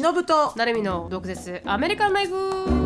しのぶと。なるみの毒舌。アメリカンライフ。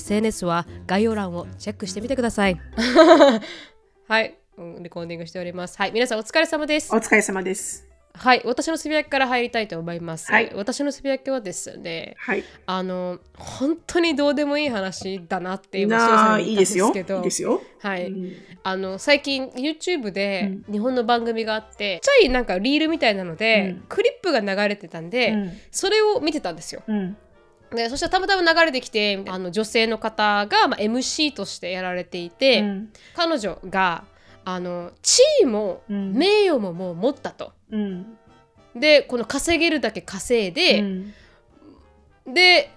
SNS は概要欄をチェックしてみてください。はい、うんレコーディングしております。はい。皆さんお疲れ様です。お疲れ様です。はい。私のつぶやきから入りたいと思います、はい。私のつぶやきはですねはい。あの本当にどうでもいい話だなって今なあ視聴者にいいですよ言ったんいいですよ。はい、うん。あの最近 YouTube で日本の番組があって、ちっちゃいなんかリールみたいなので、うん。クリップが流れてたんで、うん。それを見てたんですよ。うんでそしたらたまたま流れてきてあの女性の方が、まあ、MC としてやられていて、うん。彼女があの地位もうん。名誉ももう持ったと。うん。でこの稼げるだけ稼いで、うん。で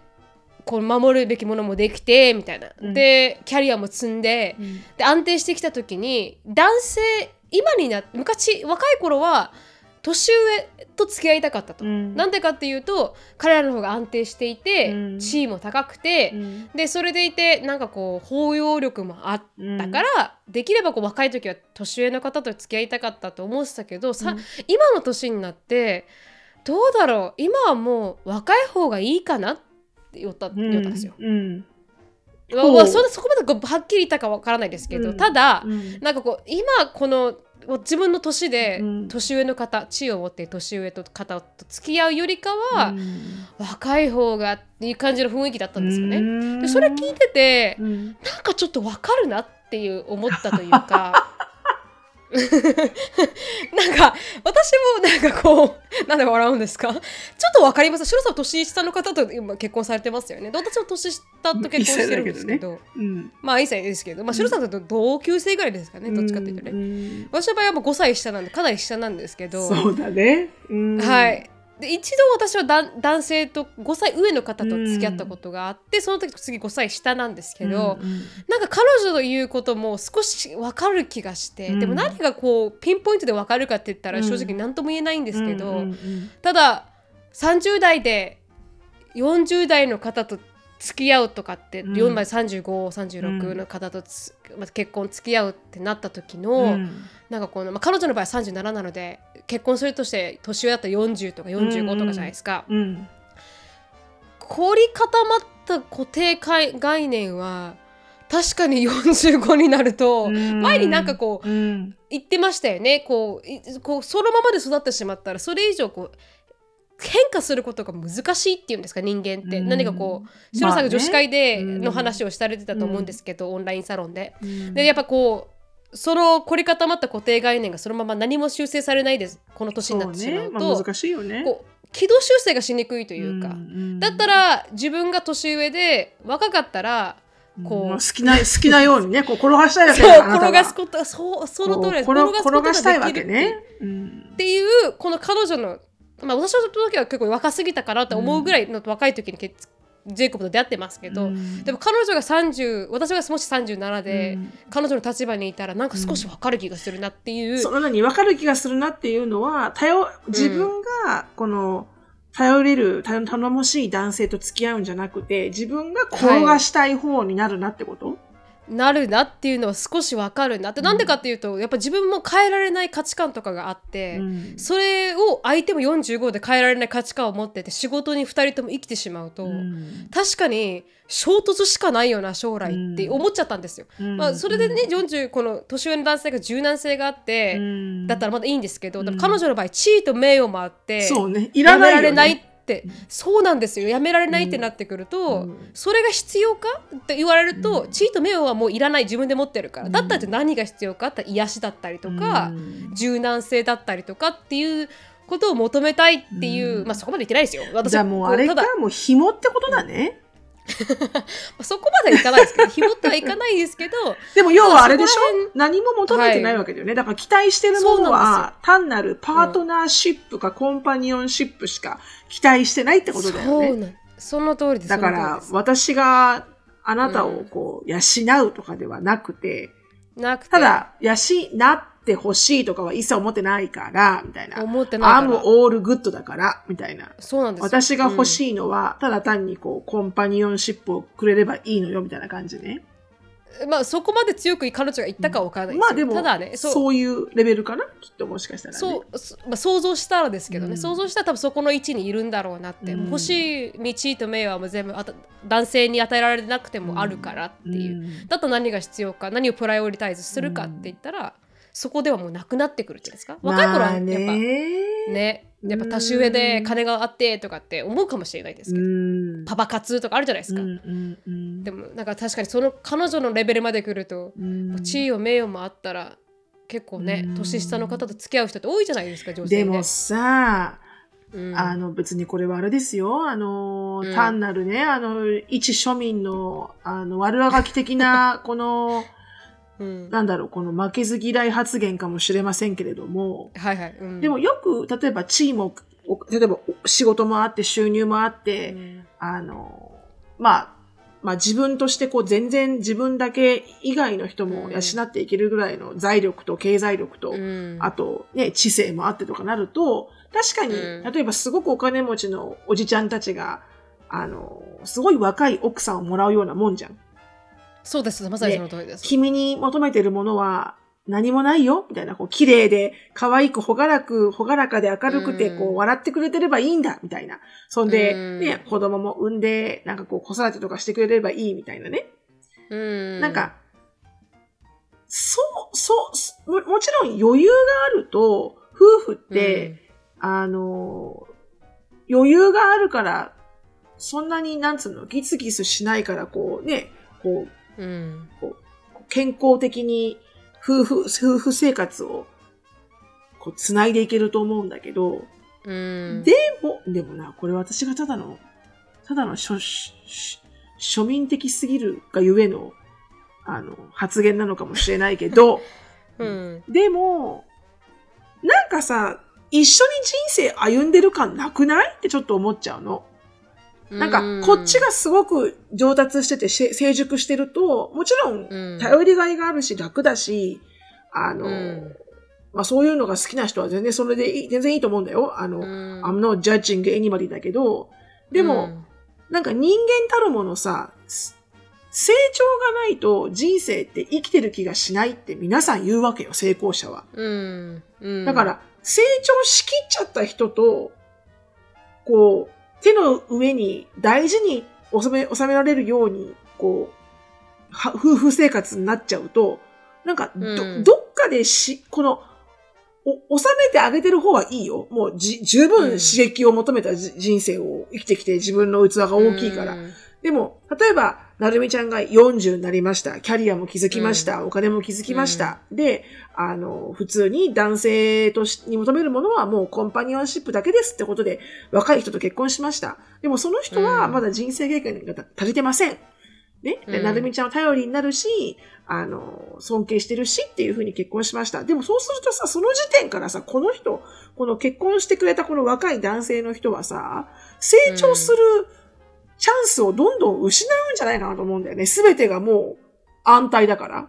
こう守るべきものもできてみたいな、うん。でキャリアも積んで、うん。で安定してきた時に男性今になって昔若い頃は年上と付き合いたかったと。うん。なんでかっていうと彼らの方が安定していて、うん。地位も高くて、うん。でそれでいてなんかこう包容力もあったから、できればこう若い時は年上の方と付き合いたかったと思ってたけど、さうん。今の年になってどうだろう？今はもう若い方がいいかなって言った,、言ったんですよ。そそこまではっきり言ったかわからないですけど、うん。ただ、うん。なんかこう今この自分の年でうん。年上の方、地位を持って年上と方と付き合うよりかは、うん。若い方がっていう感じの雰囲気だったんですよね。うん。でそれ聞いてて、うん。なんかちょっとわかるなっていう思ったというか なんか私もなんかこうなんで笑うんですか？ちょっとわかります。白さんは年下の方と今結婚されてますよね。で私も年下と結婚してるんですけど。うん。まあ1歳ですけど、まあ、白さんと同級生ぐらいですかね、どっちかっていうとね、ね。私の場合はもう5歳下なんでかなり下なんですけど。そうだね。うん。はいで一度私は男性と5歳上の方と付き合ったことがあって、その時次5歳下なんですけど、うんなんか彼女の言うことも少し分かる気がして、うん。でも何がこうピンポイントで分かるかって言ったらうん。正直何とも言えないんですけど、うんうんただ30代で40代の方と付き合うとかって、うん。4枚3536の方とつ、まあ、結婚付き合うってなった時の、うん。なんかこの、まあ、彼女の場合は37なので結婚するとして年上だったら40とか45とかじゃないですか。うん。凝り固まった固定概概念は確かに45になると、うん。前になんかこううん。言ってましたよね。こういこうそのままで育ってしまったらそれ以上こう変化することが難しいっていうんですか人間って、うん。何かこう白さんが女子会での話をされてたと思うんですけど、オンラインサロンで。うん。でやっぱこうその凝り固まった固定概念がそのまま何も修正されないです。この年になってしまうと。ね。まあ、難しいよね。こう軌道修正がしにくいというか、んだったら自分が年上で若かったらこうまあ好きな好きなようにねこう転がしたいわけそう転がすことそうその通りです。転転がすこと転がしたいわけね。うん。っていうこの彼女のまあ私の時は結構若すぎたかなって思うぐらいの若い時にけジェイコブと出会ってますけど、うん。でも彼女が30私がもし37で、うん。彼女の立場にいたらなんか少し分かる気がするなっていう、その何分かる気がするなっていうのは頼自分がこの頼れる頼頼もしい男性と付き合うんじゃなくて自分が転がしたい方になるなってこと、なるなっていうのは少し分かるな。って、なんでかっていうとやっぱ自分も変えられない価値観とかがあって、うん。それを相手も45で変えられない価値観を持ってて仕事に2人とも生きてしまうと、うん。確かに衝突しかないよな将来って思っちゃったんですよ。うん。まあ、それでね40この年上の男性が柔軟性があって、うん。だったらまだいいんですけど、彼女の場合地位と名誉もあってそうね。いらやないよ、ね、められないってそうなんですよ。やめられないってなってくると、うん。それが必要かって言われると、うん。地位と名誉はもういらない自分で持ってるから、うん。だったら何が必要かって癒しだったりとか、うん。柔軟性だったりとかっていうことを求めたいっていう、うん。まあそこまで言ってないですよ。私じゃあもうあれかこただもう紐ってことだね そこまではいかないですけど、紐とはいかないですけど、でも要はあれでしょ？何も求めてないわけだよね。だから期待してるものは単なるパートナーシップかコンパニオンシップしか期待してないってことだよね。そうなんその通りです。だから私があなたをこう養うとかではなくて、なくて、ただ養ってほしいとかは一切思ってないから、みたいな。思ってないから。I'm all good だから、みたいな。そうなんですよ。私が欲い、しいのは、ただ単にこう、コンパニオンシップをくれればいいのよ、みたいな感じね。うんまあそこまで強く彼女が言ったかは分からないですよまあでも、ただね、そう。いうレベルかな？きっともしかしたらね。そう、そまあ、想像したらですけどね、うん。想像したら多分そこの位置にいるんだろうなって、うん。欲しい道と名はもう全部あた男性に与えられなくてもあるからっていう、うん。だと何が必要か何をプライオリタイズするかって言ったら、そこではもうなくなってくるっていうんですか？若い頃はやっぱ、まあねねやっぱ年上で金があってとかって思うかもしれないですけど、うん。パパ活とかあるじゃないですか、でもなんか確かにその彼女のレベルまで来ると、うん。地位を名誉もあったら結構ね、うん。年下の方と付き合う人って多いじゃないですか女性で。でもさ、うん。あの別にこれはあれですよ。あの、うん。単なるね、あの、一庶民の、あの、悪あがき的な、この、うん。なんだろう、この負けず嫌い発言かもしれませんけれども、はいはい、うん。でもよく、例えば地位も、お例えば仕事もあって収入もあっうて、ん。あの、まあ、まあ自分としてこう全然自分だけ以外の人も養っていけるぐらいの財力と経済力と、うん。あとね、知性もあってとかなると、確かに、うん。例えばすごくお金持ちのおじちゃんたちが、あの、すごい若い奥さんをもらうようなもんじゃん。そうです。まさにその通りです、君に求めてるものは何もないよ？みたいな、こう、綺麗で、可愛く、ほがらく、ほがらかで明るくて、うん。こう、笑ってくれてればいいんだみたいな。そんで、うん。ね、子供も産んで、なんかこう、子育てとかしてくれればいいみたいなね。うん。なんか、そう、そうも、もちろん余裕があると、夫婦って、あの、余裕があるから、そんなに、なんつうの、ギスギスしないから、こうね、こう、うん、うん健康的に夫婦、夫婦生活を、こう、繋いでいけると思うんだけど、うん、でも、でもな、これ私がただの、ただの庶庶庶民的すぎるがゆえの、あの、発言なのかもしれないけど、うん、でも、なんかさ、一緒に人生歩んでる感なくない？ってちょっと思っちゃうの。なんか、こっちがすごく上達しててし成熟してると、もちろんうん、頼りがいがあるし楽だし、あの、うん。まあそういうのが好きな人は全然それでいい、全然いいと思うんだよ。あの、うん。I'm not judging anybody だけど、でも、なんか人間たるものさ、す成長がないと人生って生きてる気がしないって皆さん言うわけよ、成功者は。うん、うん、だから、成長しきっちゃった人と、こう、手の上に大事に収め、収められるように、こう、は夫婦生活になっちゃうと、なんかど、うんどっかでし、この、お、収めてあげてる方はいいよ。もうじ、十分刺激を求めたじ人生を生きてきて自分の器が大きいから。うんでも、例えば、なるみちゃんが40になりました。キャリアも築きました。お金も築きました。で、あの、普通に男性としに求めるものはもうコンパニオンシップだけですってことで、若い人と結婚しました。でもその人はうんまだ人生経験が足りてません。ね。で、うんなるみちゃんは頼りになるし、あの、尊敬してるしっていうふうに結婚しました。でもそうするとさ、その時点からさ、この人、この結婚してくれたこの若い男性の人はさ、成長するチャンスをどんどん失うんじゃないかなと思うんだよね。すべてがもう安泰だから。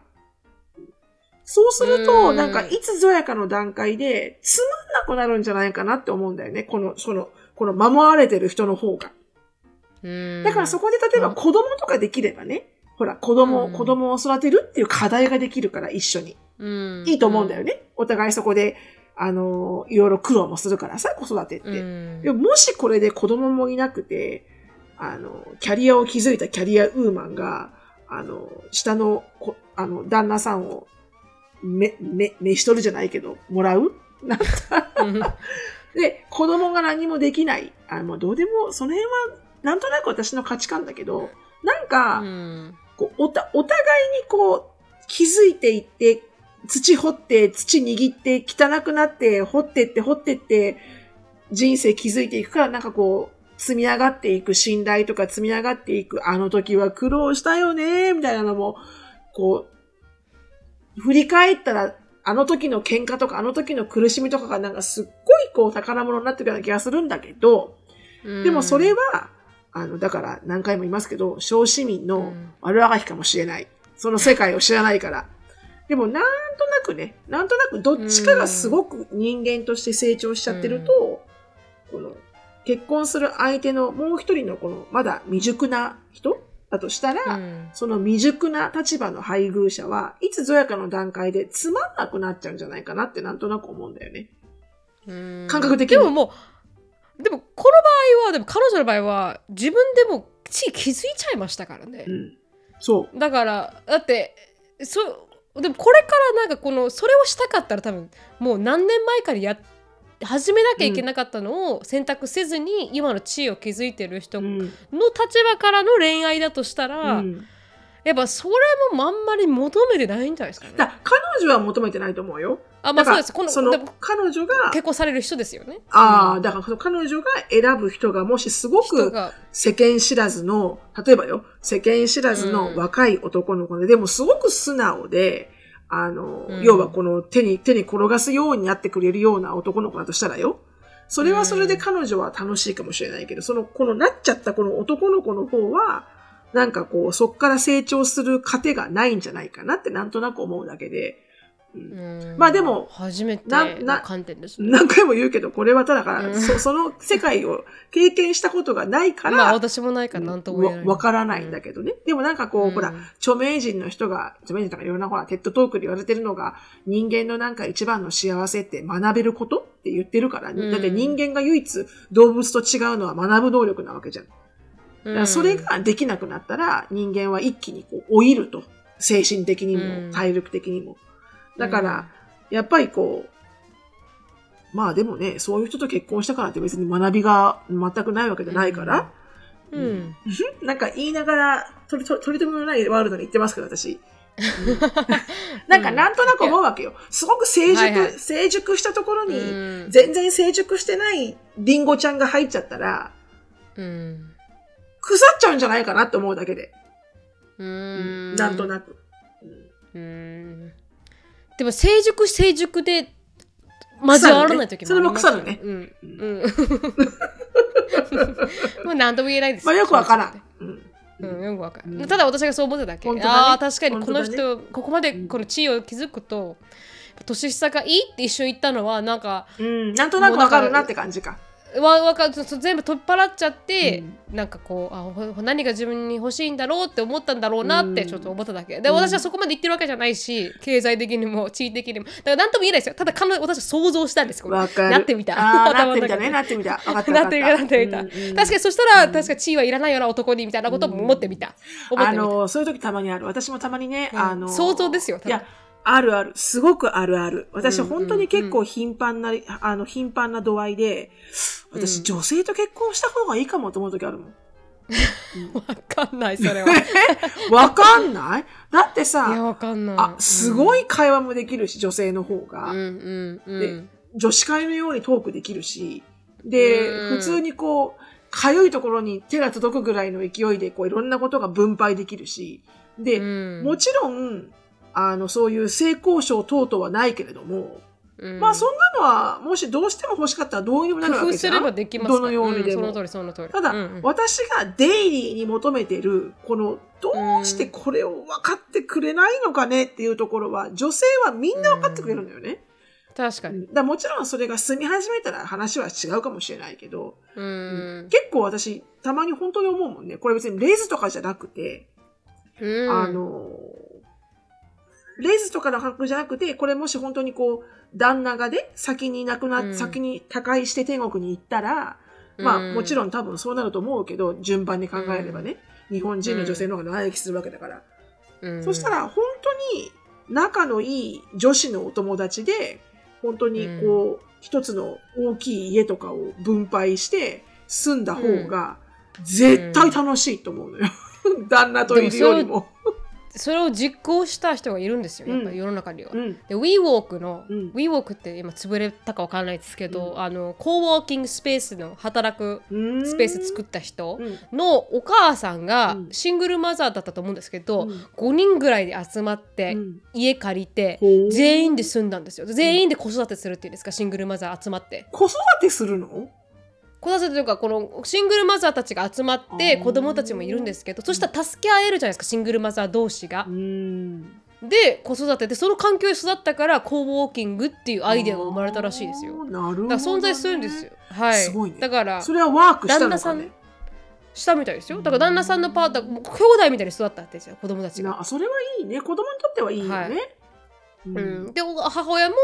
そうするうと、んなんか、いつぞやかの段階で、つまんなくなるんじゃないかなって思うんだよね。この、その、この守られてる人の方が。うんだからそこで例えば子供とかできればね、ほら、子供、うん子供を育てるっていう課題ができるから一緒に。うんいいと思うんだよね。お互いそこで、あの、いろいろ苦労もするからさ、子育てって。うんでももしこれで子供もいなくて、あの、キャリアを築いたキャリアウーマンが、あの、下のこ、あの、旦那さんを、め、め、召し取るじゃないけど、もらう？なで、子供が何もできない。あもうどうでも、その辺は、なんとなく私の価値観だけど、なんか、うん。こうおた、お互いにこう、気づいていって、土掘って、土握って、汚くなって、掘ってって、掘ってって、人生築いていくから、なんかこう、積み上がっていく信頼とか積み上がっていく、あの時は苦労したよね、みたいなのも、こう、振り返ったら、あの時の喧嘩とか、あの時の苦しみとかがなんかすっごいこう宝物になってるような気がするんだけど、でもそれは、あの、だから何回も言いますけど、小市民の悪あがきかもしれない。その世界を知らないから。でもなんとなくね、なんとなくどっちかがすごく人間として成長しちゃってると、この結婚する相手のもう一人のこのまだ未熟な人？だとしたら、うんその未熟な立場の配偶者はいつぞやかの段階でつまんなくなっちゃうんじゃないかなってなんとなく思うんだよね。うん感覚的にでももうでもこの場合はでも彼女の場合は自分でも地気づいちゃいましたからねう、ん。そう。だからだってそでもこれからなんかこのそれをしたかったら多分もう何年前からや始めなきゃいけなかったのを選択せずに今の地位を築いてる人のうん。立場からの恋愛だとしたら、うんやっぱそれもあんまり求めてないんじゃないですかね。だ彼女は求めてないと思うよ。あまあそうですこのその彼女が、結婚される人ですよね。ああ、だからその彼女が選ぶ人がもしすごく世間知らずの、例えばよ、世間知らずの若い男の子で、でもすごく素直で、あの、うん。要はこの手に、手に転がすようになってくれるような男の子だとしたらよ。それはそれで彼女は楽しいかもしれないけど、その、このなっちゃったこの男の子の方は、なんかこう、そっから成長する糧がないんじゃないかなってなんとなく思うだけで、うんまあでも初めてななの観点ですね。何回も言うけど、これはただから、うんそその世界を経験したことがないから、まあ私もないから何とも言えない。わわからないんだけどね。でもなんかこう、うんほら、著名人の人が、著名人とかいろんなほら、テッドトークで言われてるのが、人間のなんか一番の幸せって学べることって言ってるから、うんだって人間が唯一動物と違うのは学ぶ能力なわけじゃん。だそれができなくなったら、人間は一気にこう、老いると。精神的にうんも、体力的にも。だから、やっぱりこう、まあでもね、そういう人と結婚したからって別に学びが全くないわけじゃないから、うん。うん。なんか言いながら、取り取り取り留めのないワールドに行ってますけど、私。うん。なんかなんとなく思うわけよ。すごく成熟、はいはい。成熟したところに、うん。全然成熟してないリンゴちゃんが入っちゃったら、うん。腐っちゃうんじゃないかなって思うだけで。うん。なんとなく。うんでも成熟成熟で交わらない時もありますよね。うん。うん。まあ何とも言えないです。まあよくわからん。うん。うん、よくわかる、うん。ただ私がそう思ってただけ。ね。ああ、確かにこの本人、ここまでこの地位を築くと、年下がいいって一緒に言ったのは、なんか、うん、なんとなくわかるなって感じか。わわかそ全部取っ払っちゃって、なんかこうあほ何が自分に欲しいんだろうって思ったんだろうなってうん。ちょっと思っただけ。で私はそこまで言ってるわけじゃないし経済的にも地位的にも。だから何とも言えないですよ。ただ彼女私は想像したんです。なってみた。なってみたね、なってみた。なってみたなってみた、うんうん。確かにそしたら、確か地位はいらないよな男にみたいなことも思ってみた、思ってみた。あの、そういう時たまにある。私もたまにね、うん。あの、想像ですよいや、あるある。すごくあるある。私、うん本当に結構頻繁な、あの、頻繁な度合いで、私、うん。女性と結婚した方がいいかもと思う時あるもん。わかんないそれは。わかんない？だってさ、わかんない。あ、すごいい会話もできるし、女性の方が。うんうんうでん女子会のようにトークできるし、で、うん。普通にこう、かゆいところに手が届くぐらいの勢いで、こう、いろんなことが分配できるし、で、うん。もちろん、あの、そういう性交渉等々はないけれども、うん。まあそんなのは、もしどうしても欲しかったらどうにでもなるわけじゃん。すればできます。からどのようにでも。んその通りその通り。ただ、うんうん。私がデイリーに求めてる、この、どうしてこれを分かってくれないのかねっていうところは、女性はみんな分かってくれるんだよね。確かに。うん。だもちろんそれが住み始めたら話は違うかもしれないけど、うん。結構私、たまに本当に思うもんね。これ別にレイズとかじゃなくて、うん。あの、レイズとかの話じゃなくて、これもし本当にこう、旦那がね、先に亡くなっ、うん。先に他界して天国に行ったら、まあうんもちろん多分そうなると思うけど、順番に考えればね、日本人の女性の方が長生きするわけだから。うん。そしたら本当に仲のいい女子のお友達で、本当にこう、一つの大きい家とかを分配して住んだ方が絶対楽しいと思うのよ。旦那といるよりも。それを実行した人がいるんですよ、うん。やっぱり世の中には。うん。で WeWalk の、うん。WeWalk って今潰れたかわからないですけど、うん。あのコーワーキングスペースの働くうん。スペース作った人うん。のお母さんがうん。シングルマザーだったと思うんですけど、うん。5人ぐらいで集まって、うん。家借りて全員で住んだんですよ。全員で子育てするっていうんですかシングルマザー集まって。子育てするの？子育てというかこのシングルマザーたちが集まって子供たちもいるんですけどそしたら助け合えるじゃないですかシングルマザー同士がう。ん。で子育てでその環境に育ったからコーウォーキングっていうアイデアが生まれたらしいですよ。なるほど、ね。だから存在するんですよ。はい。すごいねだからそれはワークしたのか旦那ね。したみたいですよ。だから旦那さんのパート兄弟みたいに育ったってですよ、子供たちが。なそれはいいね。子供にとってはいいよね。はいうんうん、でお母親も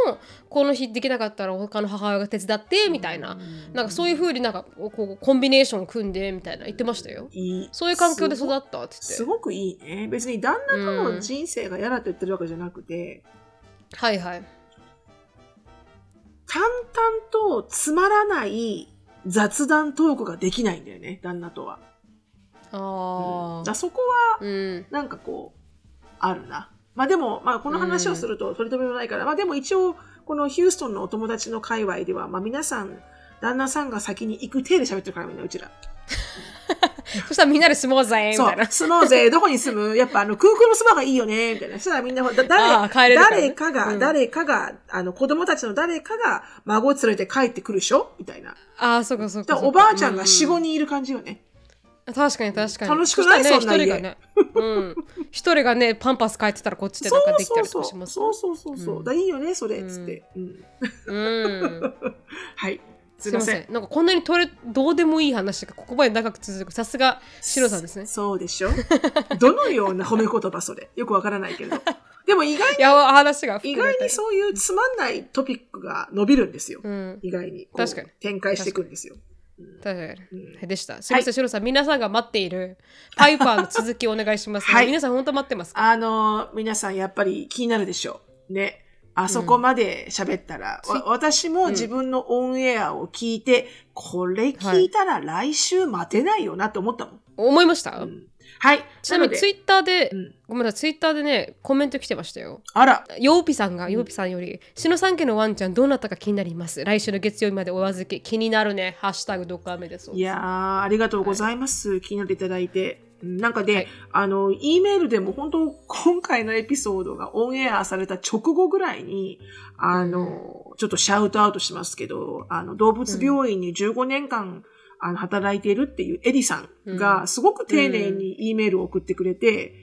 この日できなかったら他の母親が手伝ってみたいな、なんかそういう風になんかこうコンビネーションを組んでみたいな言ってましたよ。いいそういう環境で育ったって言って。すごくいいね。別に旦那との人生が嫌だと言ってるわけじゃなくて、はいはい。淡々とつまらない雑談トークができないんだよね、旦那とは。ああ。だそこは、うん。なんかこう、あるな。まあでも、まあこの話をすると取り留めもないから、まあでも一応、このヒューストンのお友達の界隈では、まあ皆さん、旦那さんが先に行く体で喋ってるからみんなうちら。そしたらみんなで住もうぜみそたいうな。住もうぜ、どこに住む？やっぱあの空港のそばがいいよね、みたいな。そしたらみんな、だ誰るからね誰かが、うん誰かが、あの子供たちの誰かが孫を連れて帰ってくるでしょ？みたいな。ああ、そうかそうかおばあちゃんが4、う5人いる感じよね。確かに確かに。楽しくない？ね、一人がね、うん。一人がね、パンパス変えてたらこっちでなんかできたりとかします。そうそうそうそう。うんだいいよね、それ、つって。うん。うん。はい。すすいません。ん。なんかこんなに取れどうでもいい話がここまで長く続く。さすがシロさんですね。そうでしょどのような褒め言葉それ。よくわからないけれど。でも意外いや、話が意外にそういうつまんないトピックが伸びるんですよ。うん。意外に。こう確かに展開していくんですよ。確かに。うんでした？すみません、シロさん。皆さんが待っている パイパーの続きをお願いします、はい皆さん本当待ってますか？あのー皆さんやっぱり気になるでしょう。ね。あそこまで喋ったら、わ私も自分のオンエアを聞いて、これ聞いたら来週待てないよなと思ったもん。思いました、うんはい。ちなみにツイッターで、うんごめんなさい、ツイッターでね、コメント来てましたよ。あら、ヨーピさんが、ヨーピさんより、しのさん家のワンちゃんどうなったか気になります。来週の月曜日までお預け、気になるね。ハッシュタグドッカメです。いやー、ありがとうございます。気になっていただいて。うんなんかで、はいあの、E メールでも本当、今回のエピソードがオンエアされた直後ぐらいに、あの、ちょっと shout out しますけど、あの、動物病院に15年間、あの、働いているっていうエディさんが、すごく丁寧に E メールを送ってくれて、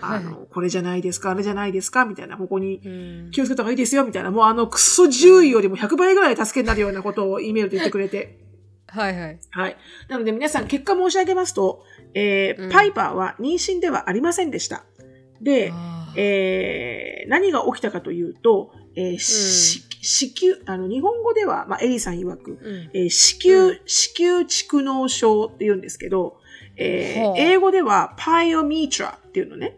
あはいの、これじゃないですか、あれじゃないですか、みたいな、ここにうん。気をつけた方がいいですよ、みたいな、もうあの、クソ獣医よりも100倍ぐらい助けになるようなことを E メールで言ってくれて、はいはい。はい。なので皆さん結果申し上げますと、えーうんパイパーは妊娠ではありませんでした。で、えー何が起きたかというと、えーし子宮、あの、日本語では、まあ、エリさん曰く、うん。えー子宮、うん。子宮蓄膿症って言うんですけど、えーはあ英語ではパイオミートラっていうのね。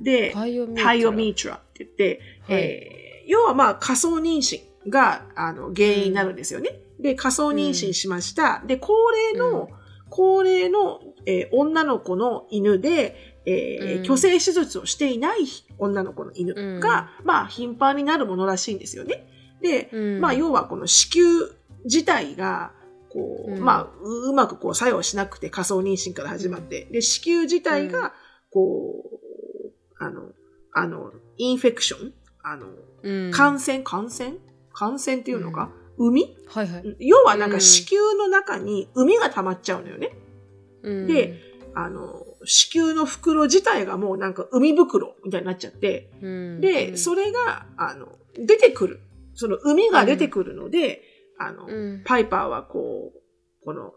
で、パイオミートラパイオミートラって言って、はい。えー要はまあ仮想妊娠があの原因になるんですよね。で、仮想妊娠しました。で、高齢の、うん。高齢の、えー女の子の犬で、えーうん。虚勢手術をしていない女の子の犬が、まあ頻繁になるものらしいんですよね。で、うん。まあ要はこの子宮自体が、こう、うん。まあううまくこう作用しなくて仮想妊娠から始まって、で、子宮自体が、こう、あの、あの、インフェクションあの、うん。感染、感染？感染っていうのか、海？はいはい。要はなんかうん。子宮の中に海が溜まっちゃうのよね。うん。で、あの、子宮の袋自体がもうなんか海袋みたいになっちゃって、うん。で、それが、あの、出てくる。その海が出てくるので、あの、うん。パイパーはこう、この、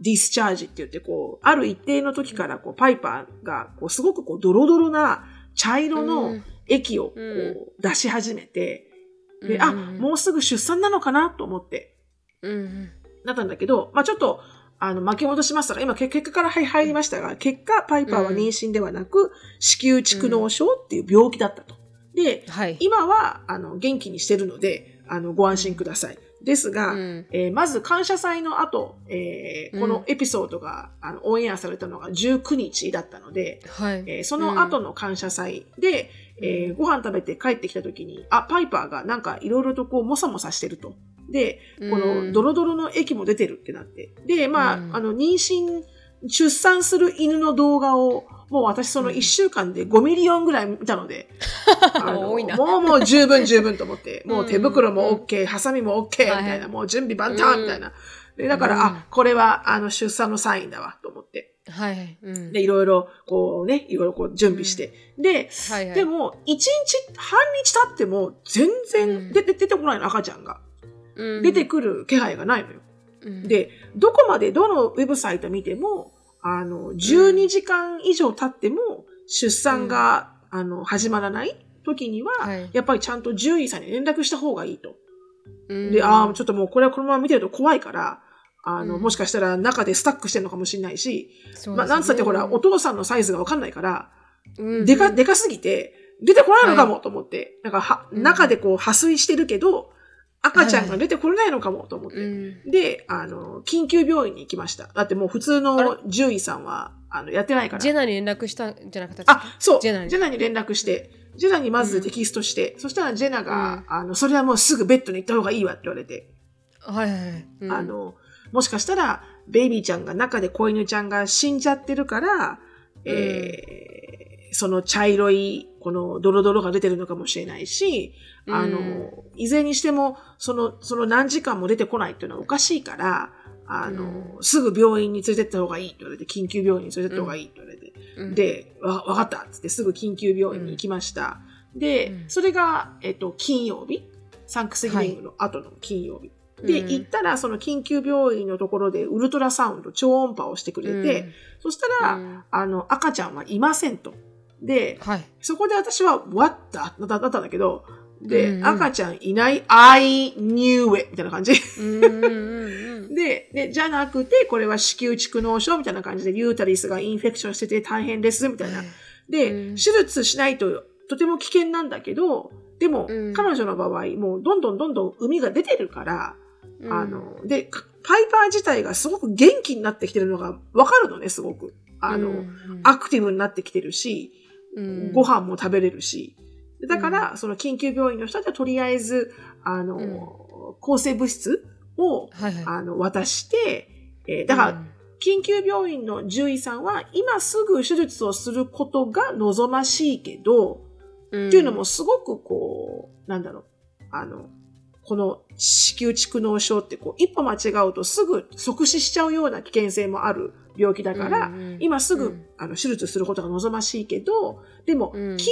ディスチャージって言って、こう、ある一定の時から、こう、パイパーが、こう、すごくこう、ドロドロな茶色うのん。液をこうんう出し始めて、で、うん。あ、もうすぐ出産なのかなと思って、うん。なったんだけど、まあちょっと、あの、巻き戻しましたが、今、け結果から入入りましたが、結果、パイパーは妊娠ではなく、子宮蓄膿症っていう病気だったと。で、はい。今は、あの、元気にしてるので、あの、ご安心ください。ですが、うんえーまず感謝祭の後、えーこのエピソードが、あのオンエアされたのが19日だったので、はい。えーその後の感謝祭で、えーご飯食べて帰ってきた時に、あ、パイパーがなんかいろいろとこう、もさもさしてると。で、このドロドロの液も出てるってなって。で、まあ、うんあの、妊娠、出産する犬の動画を、もう私その1週間で5 million ぐらい見たので、あの多いなもうもう十分十分と思って、もう手袋もうん OK、ハサミも OK みたいな、はいもう準備万端みたいな。でだから、うんあ、これはあの出産のサインだわと思って。はい。うん。で、いろいろ、こうね、いろいろこう準備して。で、はいはい。でも、一日、半日経っても、全然出て、出てこないの、赤ちゃんが。うん、出てくる気配がないのよ。うん、で、どこまで、どのウェブサイト見ても、あの、12時間以上経っても、出産が、あの、始まらない時には、はい。やっぱりちゃんと獣医さんに連絡した方がいいと。うん、で、ああ、ちょっともうこれはこのまま見てると怖いから、あの、うん。もしかしたら中でスタックしてるのかもしれないし、ね。まあ、なんつったってほら、お父さんのサイズがわかんないから、うん。でか、でかすぎて、出てこないのかもと思って、なんかは、うん。中でこう破水してるけど、赤ちゃんが出てこれないのかもと思って。うん。で、あの、緊急病院に行きました。だってもう普通の獣医さんは、あの、やってないから。ジェナに連絡したんじゃなかったあ、そう。ジジェナにェナに連絡して、ジェナにまずテキストして、そしたらジェナが、あの、それはもうすぐベッドに行った方がいいわって言われて、はいはいはい。うんあ、の、もしかしたら、ベイビーちゃんが中で子犬ちゃんが死んじゃってるから、えーその茶色い、このドロドロが出てるのかもしれないし、あうんの、いずれにしても、その、その何時間も出てこないっていうのはおかしいから、あの、すぐ病院に連れてった方がいいって言われて、緊急病院に連れてった方がいいって言われて、うん、で、わ、わかったっつってすぐ緊急病院に行きました。で、うんそれが、えっと、金曜日？サンクスギビングの後の金曜日。で、うん行ったら、その緊急病院のところでウルトラサウンド、超音波をしてくれて、そしたら、うんあの、赤ちゃんはいませんと。で、はい。そこで私は、what? だだったんだけど、で、うんうん赤ちゃんいない、I knew it! みたいな感じ。うんうんうんで、で、じゃなくて、これは子宮蓄脓症みたいな感じで、ユータリスがインフェクションしてて大変です、みたいな。で、うん手術しないととても危険なんだけど、でも、うん彼女の場合、もうどんどんどんどん海が出てるから、うんあ、の、で、かパイパー自体がすごく元気になってきてるのがわかるのね、すごく。あの、うんアクティブになってきてるし、うんご飯も食べれるし。だから、その緊急病院の人たちはとりあえず、あの、うん。抗生物質を、はいはい。あの、渡して、えーだから、緊急病院の獣医さんは、今すぐ手術をすることが望ましいけど、うん、っていうのもすごくこう、なんだろう、あの、この子宮蓄脓症ってこう、一歩間違うとすぐ即死しちゃうような危険性もある病気だから、うんうん。今すぐ、うん。あの手術することが望ましいけど、でも、うん。緊急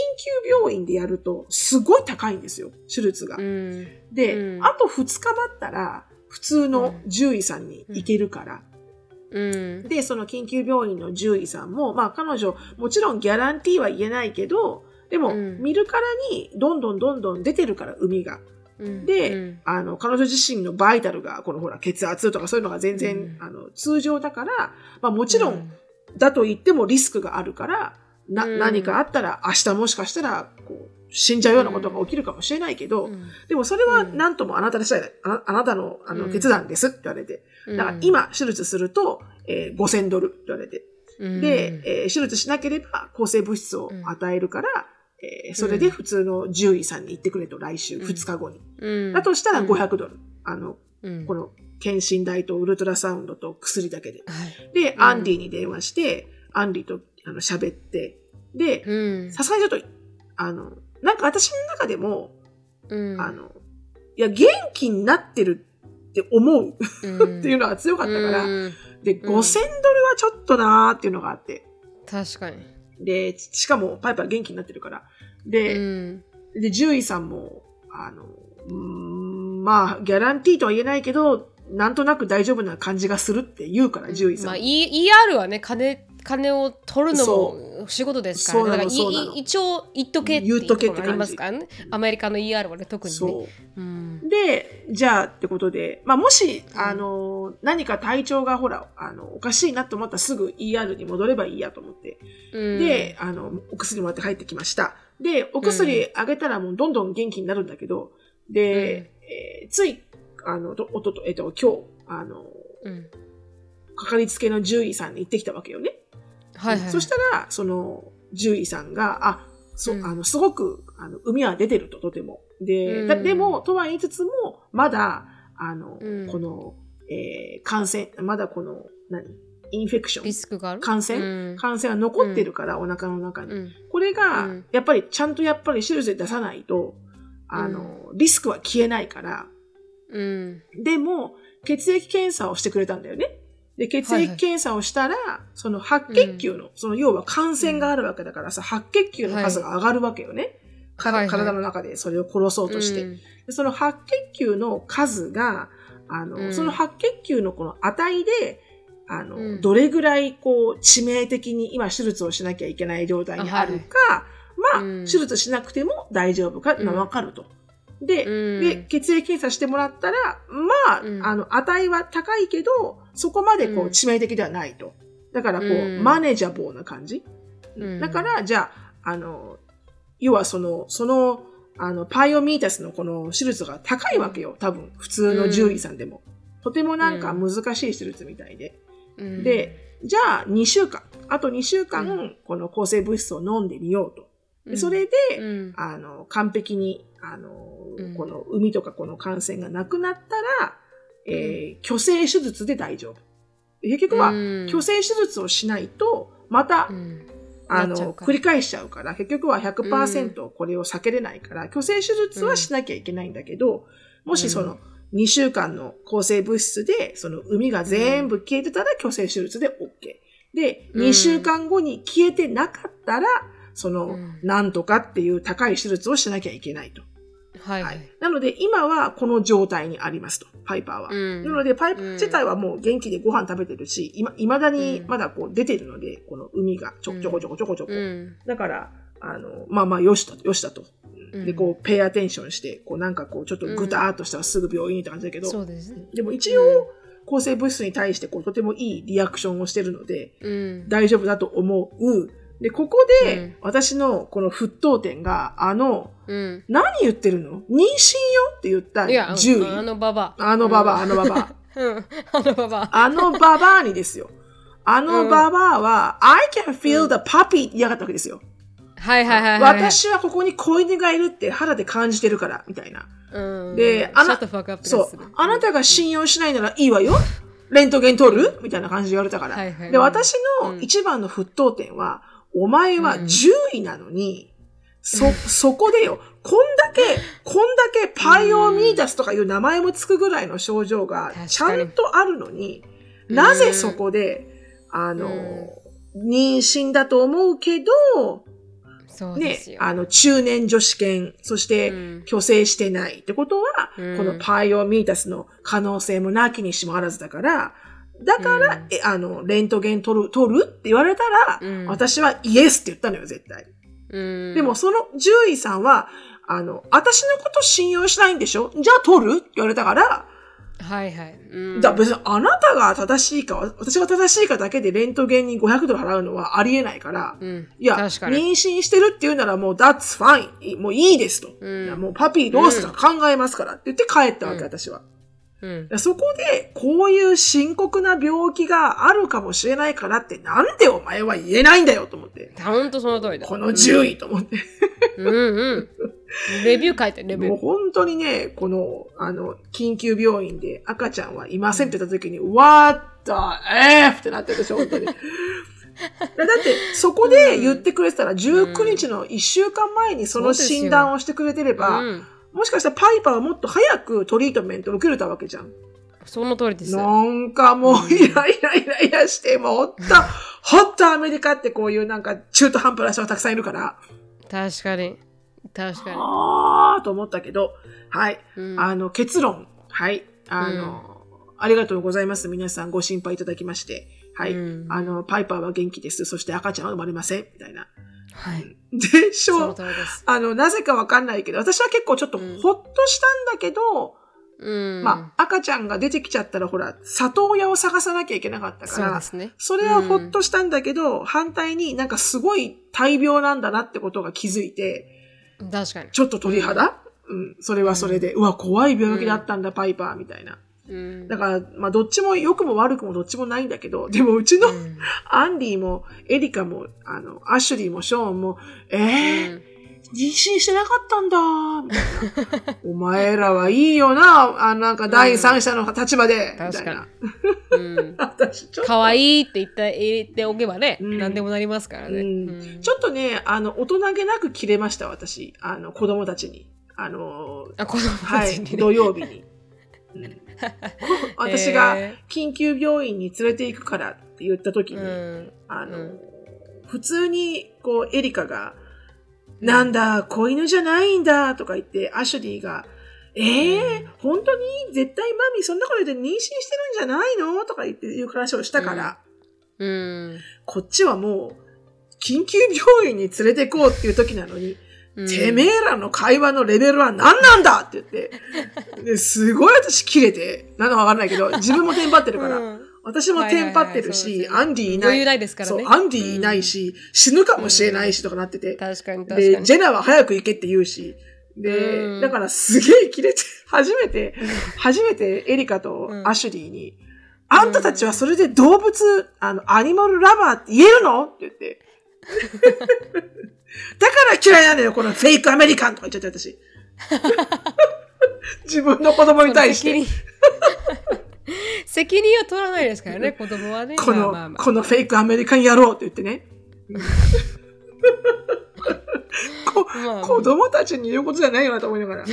病院でやるとすごい高いんですよ、手術が。うん。で、うん。あと2日待ったら、普通の獣医さんに行けるから、うん。で、その緊急病院の獣医さんも、まあ彼女、もちろんギャランティーは言えないけど、でも、うん。見るからにどんどんどんどん出てるから、海が。うん。で、うん。あの、彼女自身のバイタルが、このほら、血圧とかそういうのが全然、うん。あの、通常だから、まあもちろん、だと言ってもリスクがあるから、な、うん。何かあったら、明日もしかしたら、こう、死んじゃうようなことが起きるかもしれないけど、うん。でもそれはうん。何ともあなた次第だ、あなあなたのあのうん。決断ですって言われて。だから今手術すると、えー5000ドルって言われて。うん。で、えー手術しなければ抗生物質を与えるから、えーそれで普通の獣医さんに行ってくれと、来週うん。2日後に。うん。だとしたら500ドル。あの、うん。この検診代とウルトラサウンドと薬だけで。はい。で、うん。アンディに電話して、アンディとあの喋って、で、うん。さすがにちょっと、あの、なんか私の中でも、うん。あの、いや、元気になってるって思う。うん。っていうのが強かったから、うん。で、5000ドルはちょっとなーっていうのがあって、確かに。で、しかもパイパー元気になってるから、うで、んで、獣医さんも、あの、まあ、ギャランティーとは言えないけど、なんとなく大丈夫な感じがするって言うから、獣医さんも。まあ、E- ER はね金金を取るのも仕事ですからね。だから一応言っとけって言っとけってありますからね。アメリカの ER はね、特にね。そう。うん。で、じゃあってことで、まあ、もし、あの、何か体調がほら、あの、おかしいなと思ったらすぐ ER に戻ればいいやと思って。うん、で、あの、お薬もらって帰ってきました。で、お薬あげたらもうどんどん元気になるんだけど、で、えーつい、あの、とおとと、えっと、今日、あの、うん。かかりつけの獣医さんに行ってきたわけよね。はいはい。そしたら、その、獣医さんが、あ、そ、うんあの、すごく、あの、海は出てると、とても。で、うんだでも、とは言いつつも、まだ、あの、うんこの、えー感染、まだこの、何？インフェクショリン、スクがある？感染、うん。感染は残ってるから、お腹の中に。うん。これが、うん。やっぱり、ちゃんとやっぱり手術で出さないと、あの、リスクは消えないから、うん。でも、血液検査をしてくれたんだよね。で、血液検査をしたら、その白血球の、その要は感染があるわけだからさ、白血球の数が上がるわけよね。かはいはい。体の中でそれを殺そうとして。うん。でその白血球の数が、あの、うん。その白血球のこの値で、あの、うんどれぐらいこう、致命的に今手術をしなきゃいけない状態にあるか、まあ、うん手術しなくても大丈夫かっていうのはわかると。で、うんで、血液検査してもらったら、まあ、うんあの、値は高いけど、そこまでこう、うん致命的ではないと。だからこう、うんマネジャボーな感じ。うんだから、じゃあ、あの、要はその、その、あの、パイオミータスのこの手術が高いわけよ。多分、普通の獣医さんでも。とてもなんか難しい手術みたいで。うん。で、じゃあ、2週間。あと2週間、うん。この抗生物質を飲んでみようと。でそれで、うん。あの、完璧に、あの、うん。この海とかこの感染がなくなったら、えー、虚勢手術で大丈夫。結局は、うん。虚勢手術をしないと、また、うん。あの、繰り返しちゃうから、結局は100%これを避けれないから、虚勢手術はしなきゃいけないんだけど、もしその、2週間の抗生物質で、その海が全部消えてたら虚勢手術で OK。で、うん2週間後に消えてなかったら、そのうん、なんとかっていう高い手術をしなきゃいけないと。ははいはいい。。なので、今はこの状態にありますと、パイパーは。うんなので、パイパー自体はもう元気でご飯食べてるし、いま、未だにまだこう出てるので、この海がちょちょこちょこちょこちょこ。うん。だから、あの、まあまあ、よしだ、よしだと。うんで、こう、ペイアテンションして、こう、なんかこう、ちょっとぐたーっとしたらすぐ病院って感じだけど、そうですね。でも一応、抗生物質に対して、こう、とてもいいリアクションをしてるので、うん。大丈夫だと思う。で、ここうんで、私のこの沸騰点が、あの、うん。何言ってるの？妊娠よ？って言った獣医。あのババア。あのババア、あのババ。あのババア。あのババ アにですよ。あのババアは、I can feel the puppy って言いやがったわけですよ。はいはいはいはい。私はここに子犬がいるって肌で感じてるから、みたいな。うん。であなそう。あなたが信用しないならいいわよ。レントゲン取る？みたいな感じで言われたから。はいはいで、私うんの一番の沸騰点は、お前はうん10位なのに、そ、そこでよ、こんだけ、こんだけパイオミータスとかいう名前もつくぐらいの症状がちゃんとあるのに、うんなぜそこで、あの、妊娠だと思うけど、ねそうです、よ。あの、中年女子犬、そしてうん、虚勢してないってことは、うんこのパイオミータスの可能性もなきにしもあらずだから、だから、うんえあの、レントゲン取る、取るって言われたら、うん私はイエスって言ったのよ、絶対。うん。でも、その獣医さんは、あの、私のこと信用しないんでしょ？じゃあ取る？って言われたから、はいはい。うん。だ別にあなたが正しいか、私が正しいかだけでレントゲンに500ドル払うのはありえないから、うん。いや、確かに。妊娠してるって言うならもう、that's fine. もういいですと。うんもうパピーどうすか考えますからって言って帰ったわけ、うん私は。うん。そこで、こういう深刻な病気があるかもしれないからって、なんでお前は言えないんだよと思って。ほんとその通りだ。この獣医と思って。うんうん。レビュー書いて、レビュー。もう本当にね、この、あの、緊急病院で赤ちゃんはいませんって言った時に、What the F! ってなってるでしょ、本当に。だって、そこで言ってくれてたら、19日の1週間前にその診断をしてくれてれば、うん。もしかしたらパイパーはもっと早くトリートメントを受けれたわけじゃん。その通りです。なんかもうイライライライラして、もうほった、ほっとアメリカってこういうなんか中途半端な人がたくさんいるから、確かに。確かあーと思ったけど、はい。に。うんあの、結論。はい。あの、ありがとうございます。皆さんご心配いただきまして。はい。うんあの、パイパーは元気です。そして赤ちゃんは生まれません。みたいな。はい。でしょ？う。あの、なぜかわかんないけど、私は結構ちょっとほっとしたんだけど、うん。まあ、赤ちゃんが出てきちゃったら、ほら、里親を探さなきゃいけなかったからそね。それはほっとしたんだけど、反対になんかすごい大病なんだなってことが気づいて、確かに。ちょっと鳥肌、うん、それはそれで、うわ、怖い病気だったんだ、パイパー、みたいな。うんだから、まあ、どっちも良くも悪くもどっちもないんだけど、でもうちの、うんアンディも、エリカも、あの、アシュリーもショーンも、えー、妊娠してなかったんだ、みたいな。お前らはいいよな、あなんか第三者の立場で、みたいな。うん 私、ちょっと、可愛いって言った言っておけばね、うん何でもなりますからね。うんうんちょっとね、あの、大人げなく切れました、私。あの、子供たちに。あの、あ、子供はい、たちにね。土曜日に。うん 私がえ緊急病院に連れて行くからって言った時に、ーあの、うん。普通に、こう、エリカが、なんだ、子犬じゃないんだ、とか言って、アシュリーが、えー、うん。本当に絶対マミそんなこと言って妊娠してるんじゃないのとか言っていう話をしたから、うん。こっちはもう、緊急病院に連れて行こうっていう時なのに、うん。てめえらの会話のレベルは何なんだって言って、ですごい私切れて、なんだかわかんないけど、自分もテンパってるから、うん。私もテンパってるし、アンディいない。ないですからね。そう、アンディいないし、死ぬかもしれないしとかなってて、確かに確かで、に。ジェナは早く行けって言うし、で、うん。だからすげえ切れて、初めて、初めてエリカとアシュリーに、あんたたちはそれで動物、あの、アニマルラバーって言えるの？って言って。だから嫌いなのよ、このフェイクアメリカンとか言っちゃって私。自分の子供に対して。責任責任は取らないですからね、子供はね。この、まあまあまあこのフェイクアメリカン野郎って言ってね。こまあまあ子供たちに言うことじゃないよなと思いながら。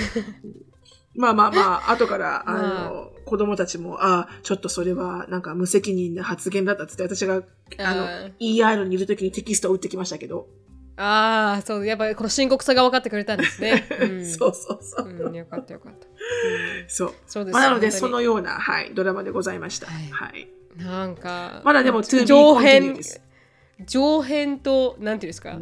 まあまあまあ、後から、あの、子供たちも、ああ、ちょっとそれは、なんか無責任な発言だったっつって、私が、あの ER にいるときにテキストを打ってきましたけど。ああ、そう、やっぱりこの深刻さが分かってくれたんですね。うん、そうそうそう。うん、よかったよかった。そう。そうですまあ、なので、そのような、はい、ドラマでございました。はいはい。なんか、まだでも、上編。上編と、なんていうんですか、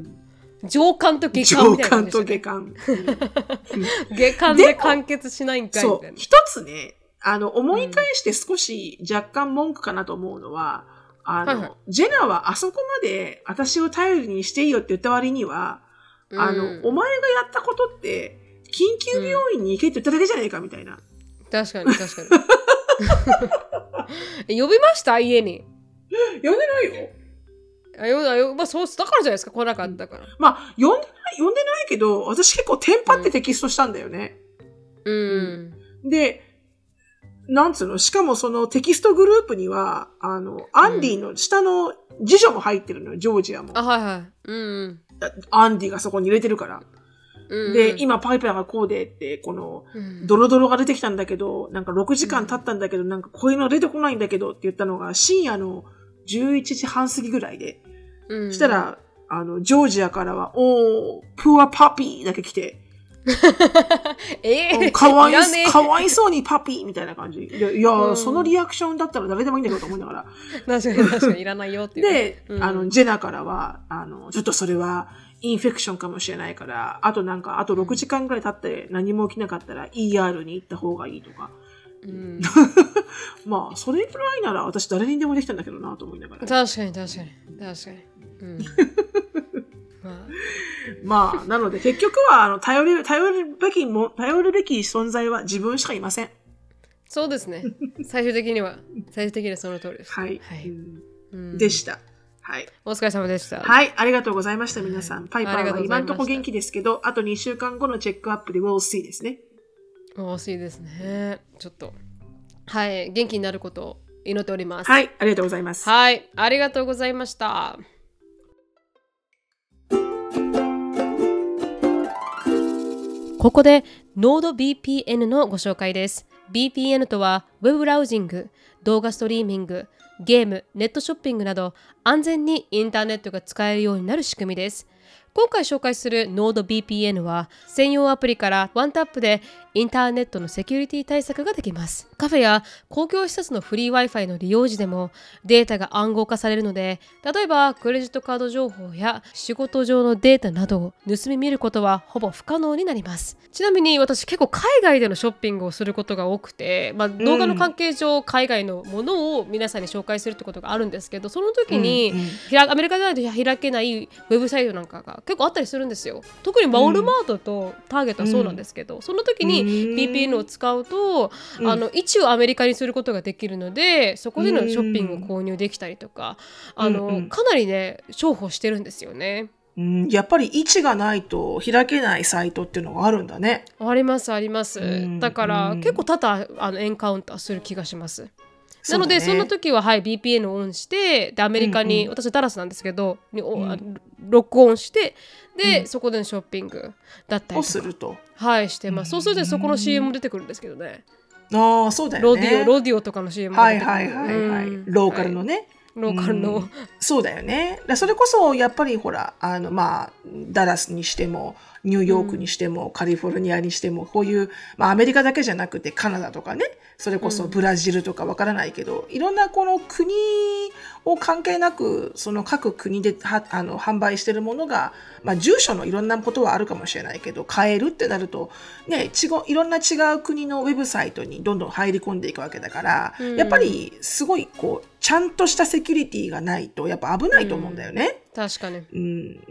上巻と下巻上みたいな感巻と下巻。下巻で完結しないんかいみたいな。。そう一つね、あの、思い返して少し若干文句かなと思うのは、あの、はいはいジェナはあそこまで私を頼りにしていいよって言った割には、あの、うんお前がやったことって、緊急病院に行けって言っただけじゃねえかみたいな。確かに確かに。呼びました？家に。呼んでないよ。あよまあ、そうだからじゃないですか、来なかったから。まあ、呼んでない、呼んでないけど、私結構テンパってテキストしたんだよね。うん。で、なんつうの、しかもそのテキストグループには、あの、アンディの下の次女も入ってるのよ、ジョージアも。あ、はいはい。うんアンディがそこに入れてるから。うん。うんで、、今パイパーがこうでって、この、うんドロドロが出てきたんだけど、なんか6時間経ったんだけど、なんかこういうの出てこないんだけどって言ったのが深夜の11時半過ぎぐらいで。うんそした、ら、あの、ジョージアからは、おー、プアパピーだけ来て、えー、かわいらねえ かわいそうにパピーみたいな感じ。いや、いやうんそのリアクションだったら誰でもいいんだけどと思いながら。確かに確かにいらないよっていう。で、うんあの、ジェナからは、あの、ちょっとそれは、インフェクションかもしれないから、あとなんか、あと6時間ぐらい経って何も起きなかったら ER に行った方がいいとか。うん、まあ、それくらいなら私誰にでもできたんだけどなと思いながら。確かに確かに確かに。うん、まあまあ、なので結局は、あの、頼る、頼るべきも、頼るべき存在は自分しかいません。そうですね。最終的には、最終的にはその通りです。はい。はいでした。はい。お疲れ様でした。はい。ありがとうございました、皆さん。パイパーは今んとこ元気ですけど、あと2週間後のチェックアップで We'll see ですね。惜しいですね。ちょっと。はい。元気になることを祈っております。はい。ありがとうございます。はい。ありがとうございました。ここで NodeVPN のご紹介です。BPN とは Web ブラウジング、動画ストリーミング、ゲーム、ネットショッピングなど安全にインターネットが使えるようになる仕組みです。今回紹介する NodeVPN は専用アプリからワンタップでインターネットのセキュリティ対策ができます。カフェや公共施設のフリー Wi-Fi の利用時でもデータが暗号化されるので、例えばクレジットカード情報や仕事上のデータなどを盗み見ることはほぼ不可能になります。ちなみに私結構海外でのショッピングをすることが多くて、まあ、動画の関係上海外のものを皆さんに紹介するってことがあるんですけど、その時に、うんアメリカでは開けないウェブサイトなんかがが結構あったりするんですよ。特にウォルマートとターゲットはそうなんですけど、その時に VPN を使うと、あの位置をアメリカにすることができるのでそこでのショッピングを購入できたりとか、あのかなりね重宝してるんですよね。うん、やっぱり位置がないと開けないサイトっていうのがあるんだね。ありますあります。だから、結構多々あのエンカウンターする気がします。なのでそ,、んな時は、はい、BPN をオンしてでアメリカに、うんうん、私ダラスなんですけどに、うん、ロックオンしてで、うん、そこでのショッピングだったりするとはいしてます、そうするとそこの CM も出てくるんですけどね。ああそうだよね。ロディオロディオとかの CM はいはいはいはい、うん、ローカルのね、はいローカルの、うん、そうだよね。それこそやっぱりほらあのまあダラスにしてもニューヨークにしても、カリフォルニアにしてもこういう、まあ、アメリカだけじゃなくてカナダとかね。それこそブラジルとかわからないけど、うん、いろんなこの国を関係なくその各国ではあの販売してるものが、まあ、住所のいろんなことはあるかもしれないけど買えるってなると、ね、ちごいろんな違う国のウェブサイトにどんどん入り込んでいくわけだから、うん、やっぱりすごいこうちゃんとしたセキュリティがないとやっぱ危ないと思うんだよね。うん、確かに、う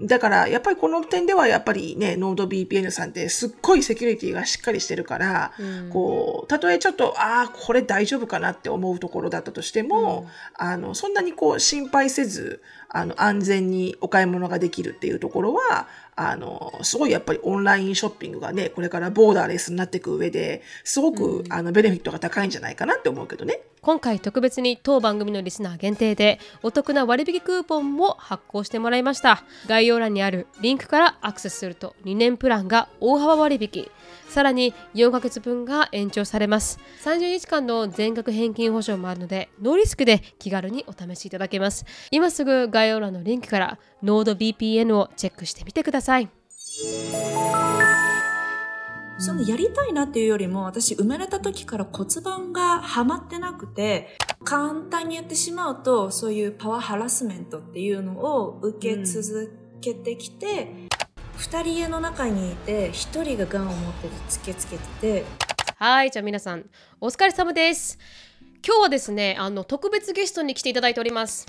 ん。だからやっぱりこの点ではやっぱりね、ノード VPN さんってすっごいセキュリティがしっかりしてるから、うん、こう、たとえちょっと、ああ、これ大丈夫かなって思うところだったとしても、うん、あの、そんなにこう心配せず、あの、安全にお買い物ができるっていうところは、あの、すごいやっぱりオンラインショッピングがね、これからボーダーレスになっていく上で、すごく、うん、あの、ベネフィットが高いんじゃないかなって思うけどね。今回特別に当番組のリスナー限定でお得な割引クーポンも発行してもらいました。概要欄にあるリンクからアクセスすると2年プランが大幅割引さらに4ヶ月分が延長されます。30日間の全額返金保証もあるのでノーリスクで気軽にお試しいただけます。今すぐ概要欄のリンクから NodeVPN をチェックしてみてください。そのやりたいなっていうよりも、私生まれた時から骨盤がはまってなくて、簡単に言ってしまうと、そういうパワーハラスメントっていうのを受け続けてきて、うん、2人家の中にいて、1人が癌を持っててつけつけてて。はい、じゃあ皆さん、お疲れ様です。今日はですね、あの特別ゲストに来ていただいております。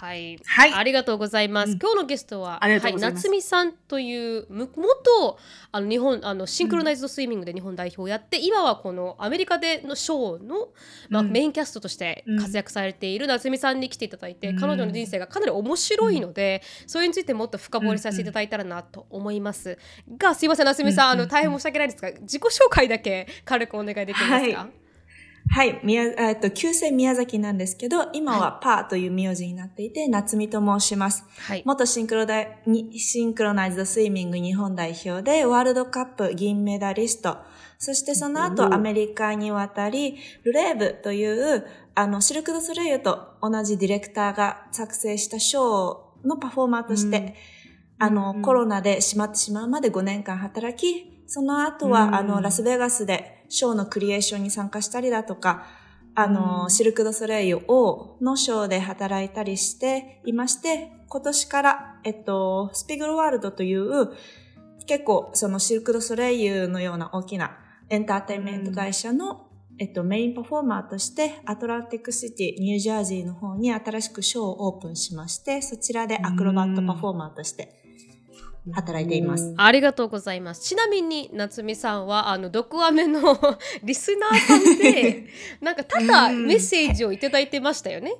はい、はい、ありがとうございます。うん、今日のゲストは、はい、夏美さんという元あの日本あのシンクロナイズドスイミングで日本代表をやって、うん、今はこのアメリカでのショーの、まあ、メインキャストとして活躍されている夏美さんに来ていただいて、彼女の人生がかなり面白いので、それについてもっと深掘りさせていただいたらなと思います。がすいません夏美さん、あの大変申し訳ないですが自己紹介だけ軽くお願いできますか？はいはい、宮、えっと、旧姓宮崎なんですけど、今はパーという名字になっていて、はい、夏美と申します。はい。元シンクロダイ、シンクロナイズドスイミング日本代表で、ワールドカップ銀メダリスト。そしてその後、アメリカに渡り、ルレーブという、あの、シルク・ド・ソレイユと同じディレクターが作成したショーのパフォーマーとして、あの、コロナで閉まってしまうまで5年間働き、その後は、あの、ラスベガスで、ショーのクリエーションに参加したりだとか、あの、うん、シルク・ド・ソレイユをのショーで働いたりしていまして、今年から、えっと、スピグルワールドという、結構そのシルク・ド・ソレイユのような大きなエンターテインメント会社の、うん、えっと、メインパフォーマーとして、アトランティックシティ、ニュージャージーの方に新しくショーをオープンしまして、そちらでアクロバットパフォーマーとして働いています。ありがとうございます。ちなみに夏美さんはあの毒アメの リスナーさんで なんかただメッセージをいただいてましたよね。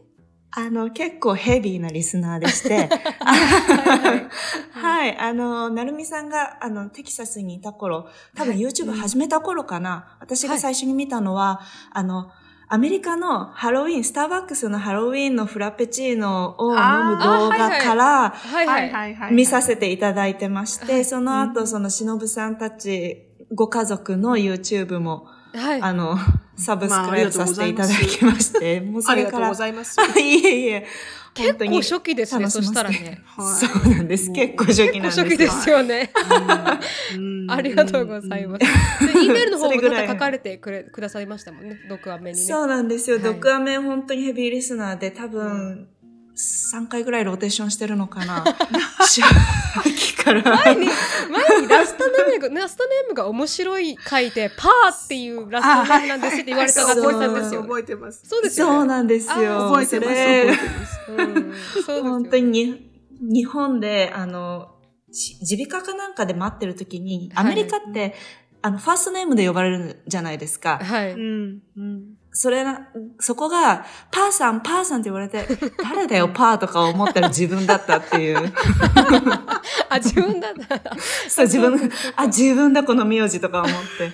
あの、結構ヘビーなリスナーでして、はい、あの、なるみさんが、あの、テキサスにいた頃、多分 YouTube 始めた頃かな、はい、私が最初に見たのは、あの、アメリカのハロウィン、スターバックスのハロウィンのフラペチーノを飲む動画から見させていただいてまして、その後、その忍さんたちご家族の YouTube も、はい、あの、サブスクライブさせていただきまして、もうそれから。ありがとうございます。いえいえ。結構初期ですね、そしたらね。そうなんです。結構初期なんです。初期ですよね。ありがとうございます。E メールの方もまた書かれてくれくださいましたもんね、毒アメにね。そうなんですよ。毒アメ本当にヘビーリスナーで多分、3回ぐらいローテーションしてるのかな。前に、前にラストネームが、ラストネームが面白い書いて、パーっていうラストネームなんですって言われた学校さんですよ。覚えてます。そうですよ、そうなんですよ。覚えてます。覚えてます。本当に日本で、あの、耳鼻科かなんかで待ってる時に、アメリカって、はい、あの、ファーストネームで呼ばれるじゃないですか。はい。うん。うんそれな、そこが、パーさん、パーさんって言われて、誰だよ、パーとか思ったら自分だったっていう。あ、自分だった。そう、自分、あ、自分だ、この名字とか思って。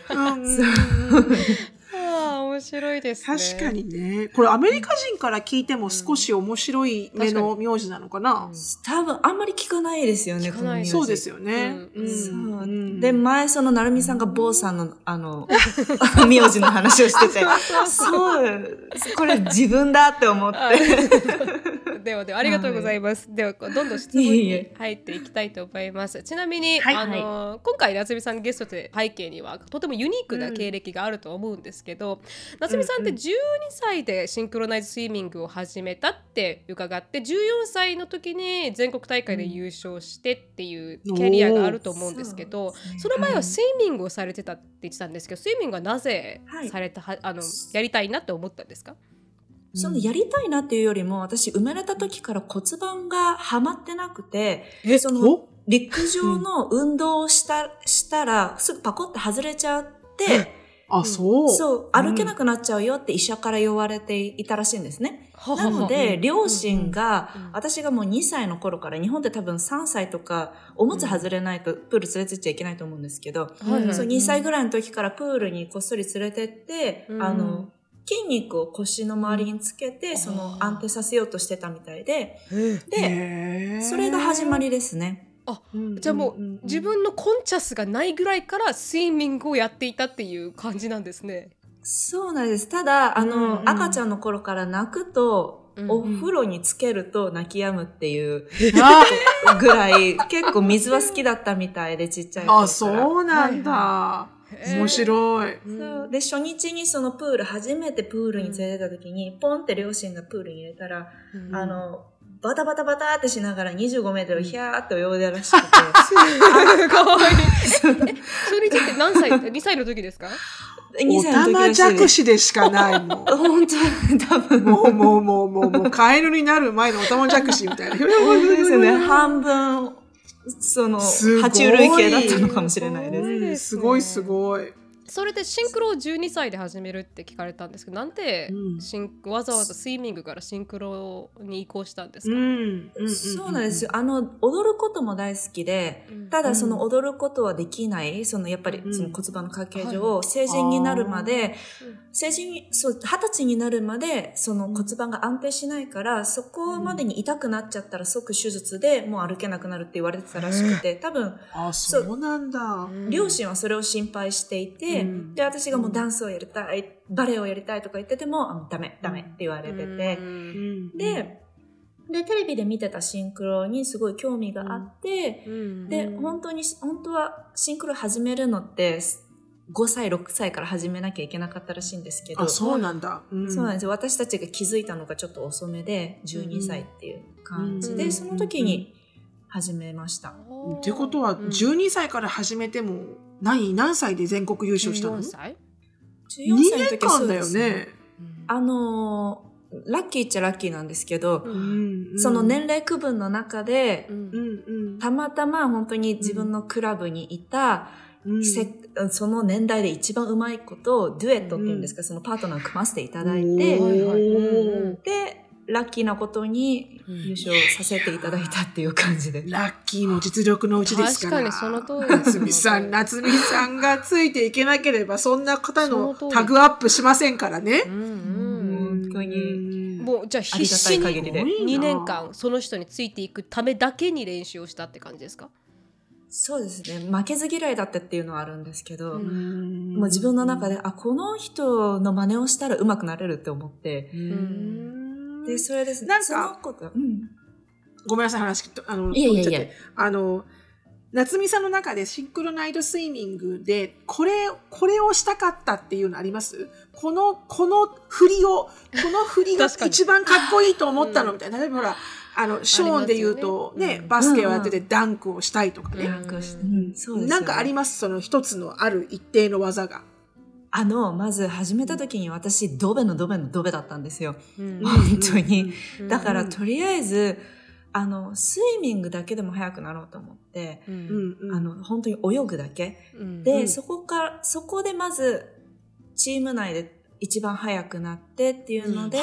面白いですね。確かにね。これアメリカ人から聞いても少し面白い目の名字なのかな、うん、多分あんまり聞かないですよね。そうですよね。うん。で、前そのなるみさんが坊さんの、あの、名字の話をしてて、そう、これ自分だって思って。ではではありがとうございます。ではどんどん質問に入っていきたいと思います。ちなみに、はい、あの、はい、今回夏美さんゲストで背景にはとてもユニークな経歴があると思うんですけど、夏美さんって12歳でシンクロナイズスイミングを始めたって伺って14歳の時に全国大会で優勝してっていうキャリアがあると思うんですけど、その前はスイミングをされてたって言ってたんですけどスイミングはなぜされた、はい、あのやりたいなって思ったんですか？そのやりたいなっていうよりも、私生まれた時から骨盤がはまってなくて、その陸上の運動をした、したらすぐパコって外れちゃって、あ、そう。そう、歩けなくなっちゃうよって医者から言われていたらしいんですね。うん、なので、両親が、私がもう2歳の頃から、日本で多分3歳とか、おむつ外れないとプール連れてっちゃいけないと思うんですけど、そう2歳ぐらいの時からプールにこっそり連れてって、あの、筋肉を腰の周りにつけて、その安定させようとしてたみたいで、で、それが始まりですね。あ、じゃあもう自分のコンチャスがないぐらいからスイミングをやっていたっていう感じなんですね。そうなんです。ただ、あの、うんうん、赤ちゃんの頃から泣くと、お風呂につけると泣き止むっていうぐらい、結構水は好きだったみたいで、ちっちゃい頃から。あ、そうなんだ。はいはい、面白い。そう。で、初日にそのプール、初めてプールに連れてた時に、ポンって両親がプールに入れたら、うん、あの、バタバタバタってしながら25メートルヒャーって泳いでらしくて。すごい。それって何歳 ?2 歳の時ですか？おたまじゃくしでしかないもん。本当に、多分。もう、もう、もう、もう、もう、カエルになる前のおたまじゃくしみたいな。本当ですね。半分、その、爬虫類系だったのかもしれないです。すごい、すごい。それでシンクロを12歳で始めるって聞かれたんですけどなんでシン、うん、わざわざスイミングからシンクロに移行したんですか、うんうん、そうなんですよ。あの踊ることも大好きで、ただその踊ることはできないそのやっぱりその骨盤の関係上、成人になるまで、成人そう二十歳になるまでその骨盤が安定しないからそこまでに痛くなっちゃったら即手術でもう歩けなくなるって言われてたらしくて多分あそう。なんだ。両親はそれを心配していて、で、私がもうダンスをやりたい、バレエをやりたいとか言ってても、ダメ、ダメって言われてて、で、で、テレビで見てたシンクロにすごい興味があって、で、本当に、本当はシンクロ始めるのって、5歳、6歳から始めなきゃいけなかったらしいんですけど。あ、そうなんだ。うん、そうなんですよ。私たちが気づいたのがちょっと遅めで、12歳っていう感じで、その時に始めました。ってことは、12歳から始めても、何何歳で全国優勝したの ?14 歳 ?2 年間だよね。あのー、ラッキーっちゃラッキーなんですけど、うんうん、その年齢区分の中で、うんうん、たまたま本当に自分のクラブにいた、うん、その年代で一番うまいことをデュエットっていうんですか、うん、そのパートナーを組ませていただいて、で、ラッキーなことに優勝させていただいたっていう感じで。ラッキーの実力のうちですから。確かにその通り夏美さん、夏美さんがついていけなければ、そんな方のタグアップしませんからね。うんうん、本当に。もう、じゃあ必死に2年間、その人についていくためだけに練習をしたって感じですか？そうですね。負けず嫌いだったっていうのはあるんですけど、もう自分の中で、あ、この人の真似をしたら上手くなれるって思って、で、それです。ね。なんか、うん、ごめんなさい、話、あの、いやいやいや。あの、夏美さんの中でシンクロナイトスイミングで、これ、これをしたかったっていうのあります？この、この振りを、この振りが一番かっこいいと思ったの？みたいな。例えばほら、あの、ショーンで言うとね、ねバスケをやっててダンクをしたいとかね。ダンクをして、うなんかあります？その一つのある一定の技が。あの、まず始めた時に私、ドベのドベのドベだったんですよ。うん、本当に。だから、とりあえず、あの、スイミングだけでも速くなろうと思って、うんうんあの、本当に泳ぐだけ。うんで、うんそこから、そこでまず、チーム内で一番速くなってっていうので、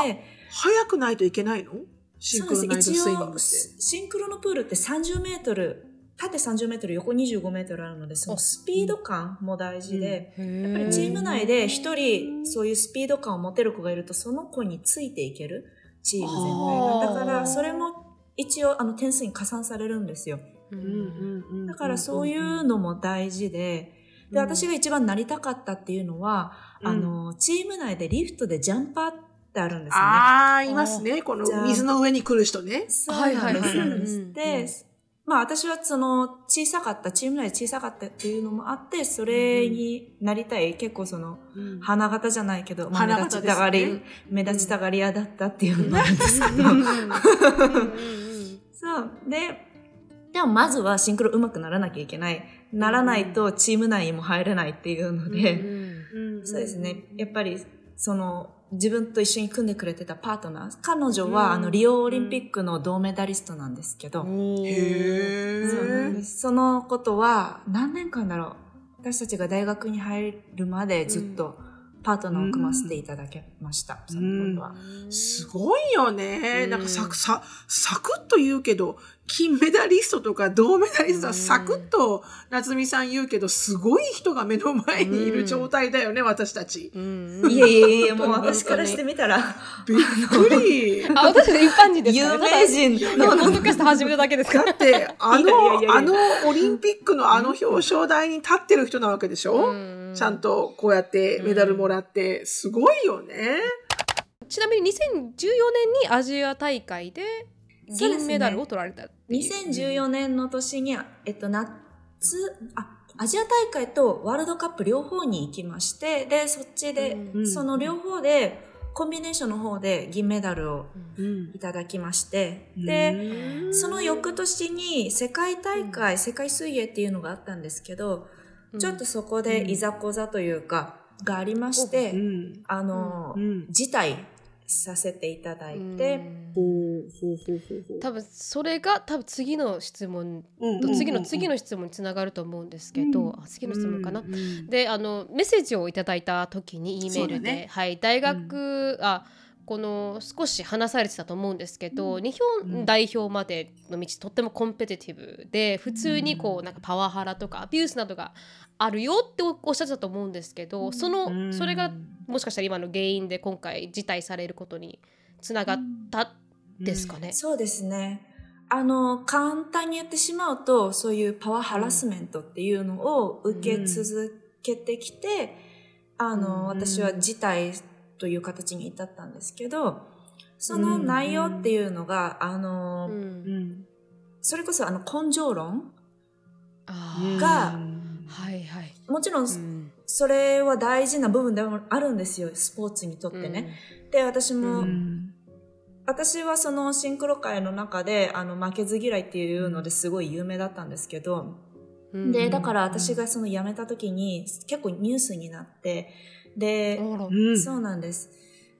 早くないといけないの？シンクロナイズスイミングって。シンクロのプールって30メートル、縦30メートル、横25メートルあるので、そのスピード感も大事で、ややっぱりチーム内で一人そういうスピード感を持てる子がいると、その子についていける、チーム全体が。だから、それも一応あの点数に加算されるんですよ。だからそういうのも大事で、で、私が一番なりたかったっていうのは、うんあの、チーム内でリフトでジャンパーってあるんですよね。ああ、いますね。この水の上に来る人ね。そうはいなんです。はいはいそうなんですうんで、まあ私はその小さかった、チーム内で小さかったっていうのもあって、それになりたい、結構その、花形じゃないけど、まあ、目立ちたがり、目立ちたがり屋だったっていうのもあるんですけど、そう。で、でもまずはシンクロ上手くならなきゃいけない。ならないとチーム内にも入れないっていうので、そうですね。やっぱり、その、自分と一緒に組んでくれてたパートナー、彼女は、うんあの、リオオリンピックの銅メダリストなんですけど、へそうなんえで。すそのことは、何年間だろう。私たちが大学に入るまでずっとパートナーを組ませていただきました。そのことは。すごいよね。うんなんかさ、さ、サクッと言うけど、金メダリストとか銅メダリストはサクッと夏美さん言うけど、すごい人が目の前にいる状態だよね、私たち。いやいやいや、もう私からしてみたら、びっくり。あ、私一般人ですから有名人。のポのッドキャスト始めただけですから。だって、あの、やあのオリンピックのあの表彰台に立ってる人なわけでしょ、ちゃんとこうやってメダルもらって、すごいよね。ちなみに2014年にアジア大会で銀メダルを取られた。2014年の年に、えっと、夏、あ、アジア大会とワールドカップ両方に行きまして、で、そっちで、うんその両方で、コンビネーションの方で銀メダルをうん。いただきまして、で、でその翌年に世界大会、世界水泳っていうのがあったんですけど、ちょっとそこでいざこざというか、がありまして、うん。あの、うん。辞退させていただいて。多分それが多分次の質問うんと次の次の質問につながると思うんですけど、あ次の質問かな？うんうんであのメッセージをいただいた時に E メールで、ねはい、大学、あこの少し話されてたと思うんですけど、日本代表までの道とってもコンペティティブで普通にこうなんかパワハラとかアビュースなどがあるよっておっしゃってたと思うんですけどそのそれがもしかしたら今の原因で今回辞退されることにつながったですかね？そうですね。あの、簡単に言ってしまうと、そういうパワーハラスメントっていうのを受け続けてきて、あの、うん。私は辞退という形に至ったんですけど、その内容っていうのが、あの、うん。うんそれこそあの根性論がうんはいはい。もちろんうん。それは大事な部分でもあるんですよ、スポーツにとってね。で、私も、うん。私はそのシンクロ界の中であの負けず嫌いっていうのですごい有名だったんですけど、うん。で、だから私がその辞めた時に結構ニュースになって、で、うん。そうなんです。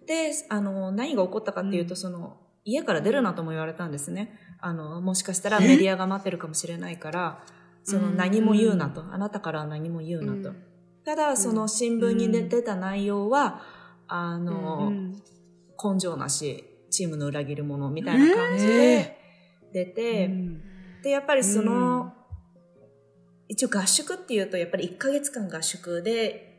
で、あの、何が起こったかっていうと、うん。その、家から出るなとも言われたんですね。あの、もしかしたらメディアが待ってるかもしれないから、そのうん。何も言うなと、あなたからは何も言うなと。うん。ただ、その新聞にでうん。出た内容は、あの、うん根性なし、チームの裏切り者みたいな感じで出て、うん。で、やっぱりその、うん。一応合宿っていうと、やっぱり1ヶ月間合宿で、ふうん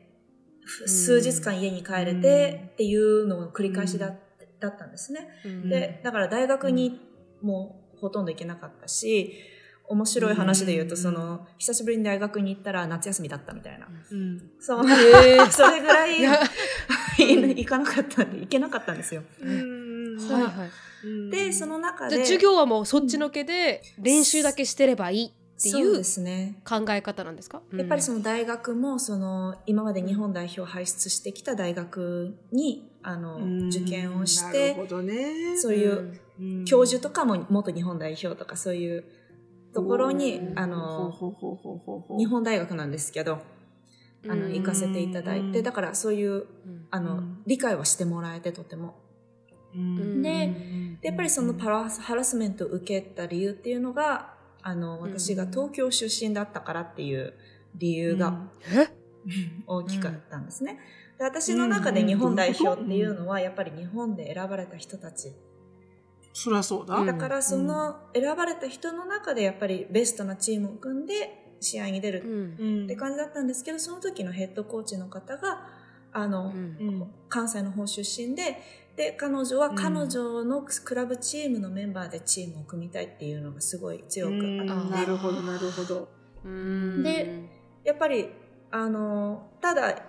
数日間家に帰れてっていうのを繰り返しだ,、だったんですね。うん。で、だから大学にもうほとんど行けなかったし、面白い話で言うと、うん。その、久しぶりに大学に行ったら夏休みだったみたいな。うん。そ それぐらい行かなかったんで、行けなかったんですよ。うん。はいはい。うん。で、その中で、授業はもうそっちのけで練習だけしてればいいっていそううですね。考え方なんですか、やっぱりその、の大輩もその今まで日本代表を輩出してきた大学にあのうん。受験をして。そういううん。教授とかも元日本代表とかそういうところにあの日本大学なんですけどあのうん。行かせていただいてだからそういううん。あのうん。理解はしてもらえてとても。でやっぱりそのパラハラスメントを受けた理由っていうのが、あの、私が東京出身だったからっていう理由が、大きかったんですね。で私の中で日本代表っていうのは、やっぱり日本で選ばれた人たち。そりゃそうだ。だからその選ばれた人の中でやっぱりベストなチームを組んで試合に出るって感じだったんですけど、その時のヘッドコーチの方が、あの、関西の方出身で、で、彼女は彼女のクラブチームのメンバーでチームを組みたいっていうのがすごい強くあって。なるほど、なるほど。で、やっぱり、あの、ただ、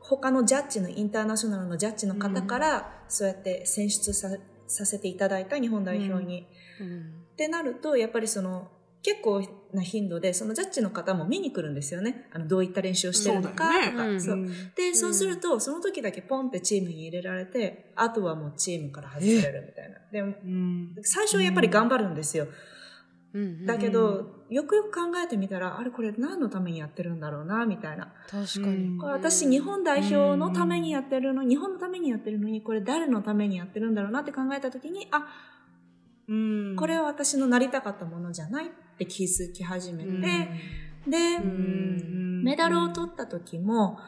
他のジャッジのインターナショナルのジャッジの方から、そうやって選出ささせていただいた日本代表に。ってなると、やっぱりその、結構な頻度で、そのジャッジの方も見に来るんですよね。あの、どういった練習をしてるのかとか。そう,、そうで、そうすると、その時だけポンってチームに入れられて、あとはもうチームから外されるみたいな。でも、最初はやっぱり頑張るんですよ。だけど、よくよく考えてみたら、あれこれ何のためにやってるんだろうな、みたいな。確かに。私、日本代表のためにやってるの、日本のためにやってるのに、これ誰のためにやってるんだろうなって考えた時に、あ、これは私のなりたかったものじゃないって気づき始めて、で、メダルを取った時も、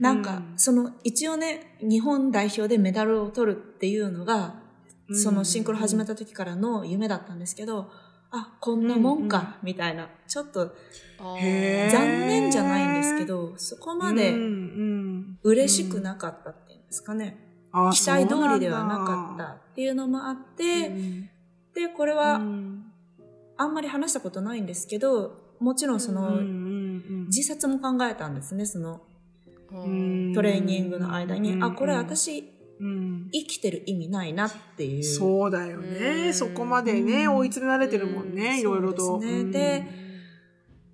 なんか、その、一応ね、日本代表でメダルを取るっていうのが、そのシンクロ始めた時からの夢だったんですけど、あ、こんなもんか、みたいな。ちょっと、残念じゃないんですけど、そこまで嬉しくなかったっていうんですかね。期待通りではなかったっていうのもあって、で、これは、あんまり話したことないんですけど、もちろんその、自殺も考えたんですね、その、トレーニングの間に。あ、これ私、生きてる意味ないなっていう。そうだよね。そこまでね、追い詰められてるもんね、いろいろと。でで、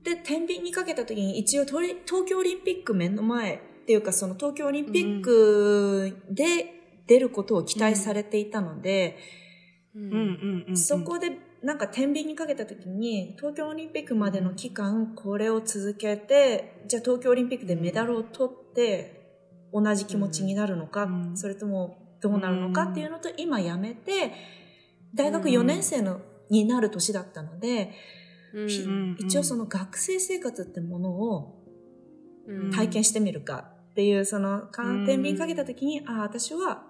で、天秤にかけた時に一応東京オリンピック目の前っていうかその東京オリンピックで出ることを期待されていたので、そこでなんか天秤にかけた時に東京オリンピックまでの期間これを続けて、じゃあ東京オリンピックでメダルを取って同じ気持ちになるのか、それともどうなるのかっていうのと今やめて、大学4年生の、になる年だったので、一応その学生生活ってものを体験してみるかっていう、その、天秤かけた時に、ああ、私は、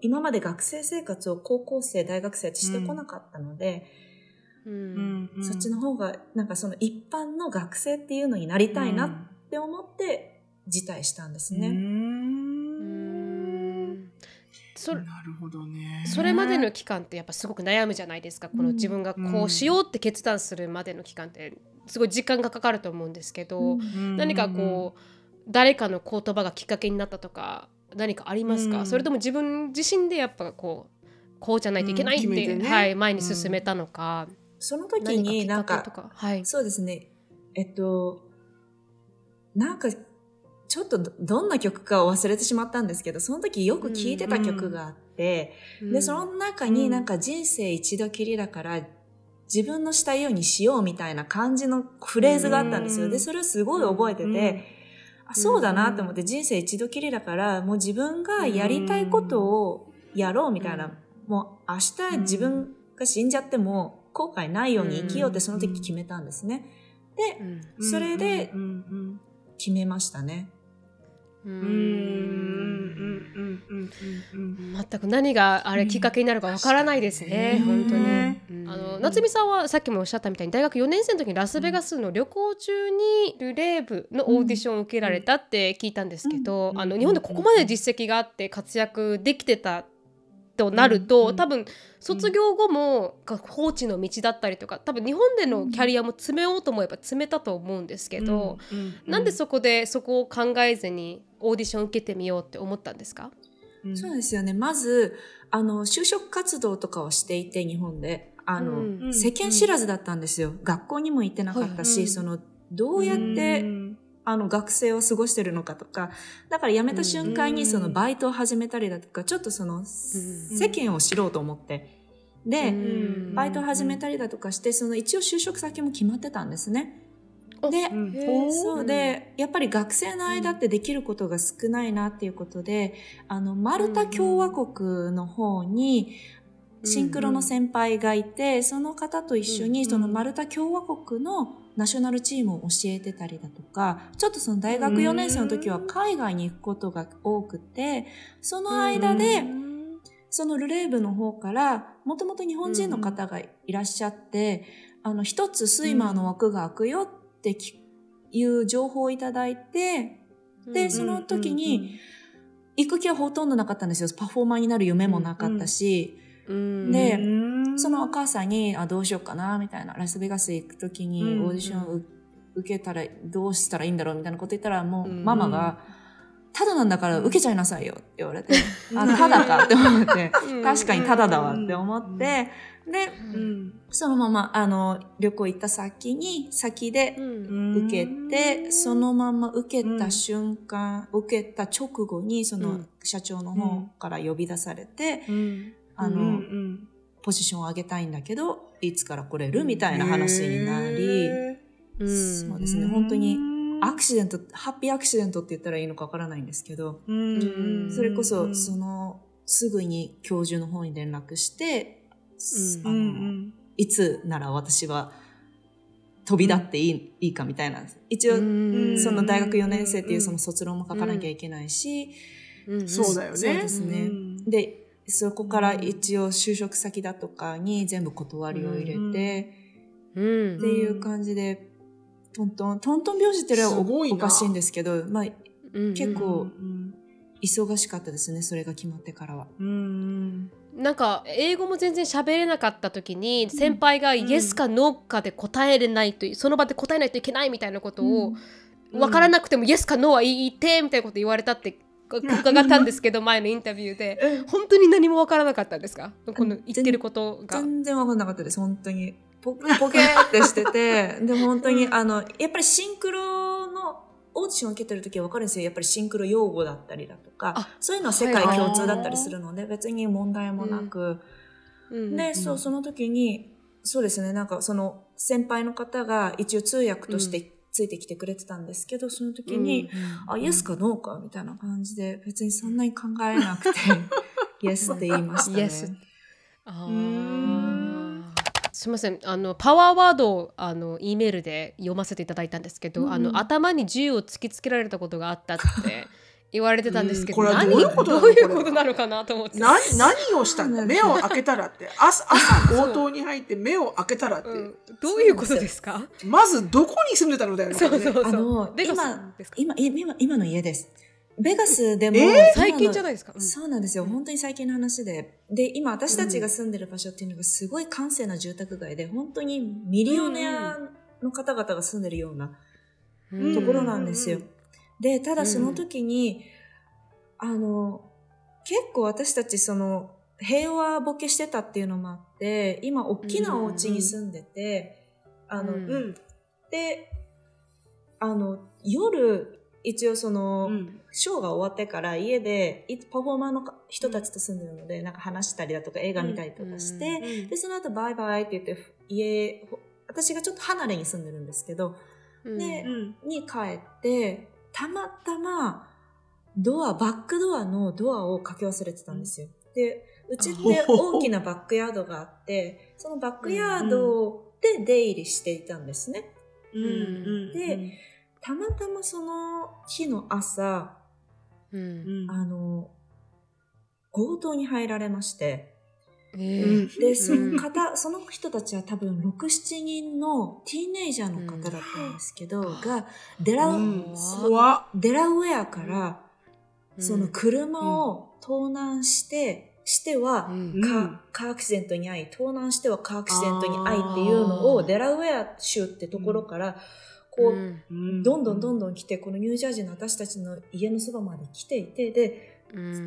今まで学生生活を高校生、大学生ってしてこなかったので、そっちの方が、なんかその一般の学生っていうのになりたいなって思って、辞退したんですね。そなるほどね。それまでの期間ってやっぱすごく悩むじゃないですか。この自分がこうしようって決断するまでの期間ってすごい時間がかかると思うんですけど、何かこう誰かの言葉がきっかけになったとか何かありますか、それとも自分自身でやっぱこうこうじゃないといけないって、ね、はい、前に進めたのか。その時になんか、はい、そうですね。えっと、なんかちょっとどんな曲かを忘れてしまったんですけど、その時よく聴いてた曲があって、うんうん、で、その中になんか人生一度きりだから、自分のしたいようにしようみたいな感じのフレーズがあったんですよ。で、それをすごい覚えてて、あそうだなと思って人生一度きりだから、もう自分がやりたいことをやろうみたいな、もう明日自分が死んじゃっても後悔ないように生きようってその時決めたんですね。で、それで決めましたね。全く何があれきっかけになるかわからないですね、本当に。あの夏美さんはさっきもおっしゃったみたいに大学4年生の時にラスベガスの旅行中にルレーブのオーディションを受けられたって聞いたんですけど、あの日本でここまで実績があって活躍できてたとなると、多分卒業後も放置の道だったりとか多分日本でのキャリアも詰めようと思えば詰めたと思うんですけど、なんでそこでそこを考えずにオーディション受けてみようって思ったんですか、そうですよね。まずあの就職活動とかをしていて日本であの、うん、世間知らずだったんですよ、学校にも行ってなかったし、はい、そのどうやって、あの学生を過ごしてるのかとか、だから辞めた瞬間にそのバイトを始めたりだとか、ちょっとその世間を知ろうと思って。で、バイトを始めたりだとかして、その一応就職先も決まってたんですね。で、うん、そうで、やっぱり学生の間ってできることが少ないなっていうことで、あの、マルタ共和国の方に、シンクロの先輩がいて、その方と一緒に、そのマルタ共和国のナショナルチームを教えてたりだとか、ちょっとその大学4年生の時は海外に行くことが多くて、その間で、そのルレーブの方から、もともと日本人の方がいらっしゃって、あの、一つスイマーの枠が開くよっていう情報をいただいて、で、その時に、行く気はほとんどなかったんですよ。パフォーマーになる夢もなかったし、で、そのお母さんに、あ、どうしようかな、みたいな、ラスベガス行くときにオーディション受けたら、どうしたらいいんだろう、みたいなこと言ったら、もう、ママが、ただなんだから受けちゃいなさいよって言われて、あ、ただかって思って、確かにただだわって思って、で、そのまま、あの、旅行行った先に、先で受けて、そのまま受けた瞬間、受けた直後に、その社長の方から呼び出されて、あの、うんうん、ポジションを上げたいんだけど、いつから来れるみたいな話になり、そうですね、本当にアクシデント、ハッピーアクシデントって言ったらいいのかわからないんですけど、それこそ、その、すぐに教授の方に連絡して、あのいつなら私は飛び立っていい,、いいかみたいな。一応、その大学4年生っていうその卒論も書かなきゃいけないし、そうだよね。そうですね。で、そこから一応就職先だとかに全部断りを入れて、っていう感じで、トントン、トントン拍子ってのはおかしいんですけど、まあ、結構、忙しかったですね、それが決まってからは。なんか英語も全然喋れなかった時に先輩がイエスかノーかで答えれないというその場で答えないといけないみたいなことを分からなくてもイエスかノーは言ってみたいなこと言われたって伺ったんですけど前のインタビューで。本当に何も分からなかったんですか？この言ってることが。全然分からなかったです本当に。ポポケーってしてて。で本当にあのやっぱりシンクロのオーディションを受けてる時は分かるんですよ。やっぱりシンクロ用語だったりだとか。そういうのは世界共通だったりするので、別に問題もなく、うん、で、うん、そうその時にそうですね。なんかその先輩の方が一応通訳としてついてきてくれてたんですけど、その時に、うん、あ、イエスかノーかみたいな感じで、別にそんなに考えなくて、イエスって言いましたね。イエス。あすみませんあのパワーワードをあの E メールで読ませていただいたんですけど、うん、あの頭に銃を突きつけられたことがあったって言われてたんですけど、うん、これはどういうこと？どういうことなのかなと思って。何？何をした？んだ目を開けたらって。朝朝強盗に入って目を開けたらって、うん、どういうことですか？まずどこに住んでたのだよねそうそうそう。あの今今今今の家です。ベガスでも、えー、最近じゃないですか、うん、そうなんですよ。本当に最近の話で。で、今私たちが住んでる場所っていうのがすごい閑静な住宅街で、本当にミリオネアの方々が住んでるようなところなんですよ。で、ただその時に、うん、あの、結構私たちその、平和ボケしてたっていうのもあって、今、大きなお家に住んでて、うん、あの、うん、で、あの、夜、一応その、うん、ショーが終わってから家で、パフォーマーの人たちと住んでるので、なんか話したりだとか映画見たりとかして、で、その後バイバイって言って、家、私がちょっと離れに住んでるんですけど、で、に帰って、たまたま、ドア、バックドアのドアをかけ忘れてたんですよ。で、うちって大きなバックヤードがあって、そのバックヤードで出入りしていたんですね。うん、で、たまたまその日の朝、うん、あの、強盗に入られまして、で、その方、その人たちは多分6、7人のティーネイジャーの方だったんですけど、が、デラ、デラウェアから、その車を盗難して、してはカ、カーアクシデントに遭い、盗難してはカーアクシデントに遭いっていうのを、デラウェア州ってところから、こう、どんどんどんどん来て、このニュージャージーの私たちの家のそばまで来ていて、で、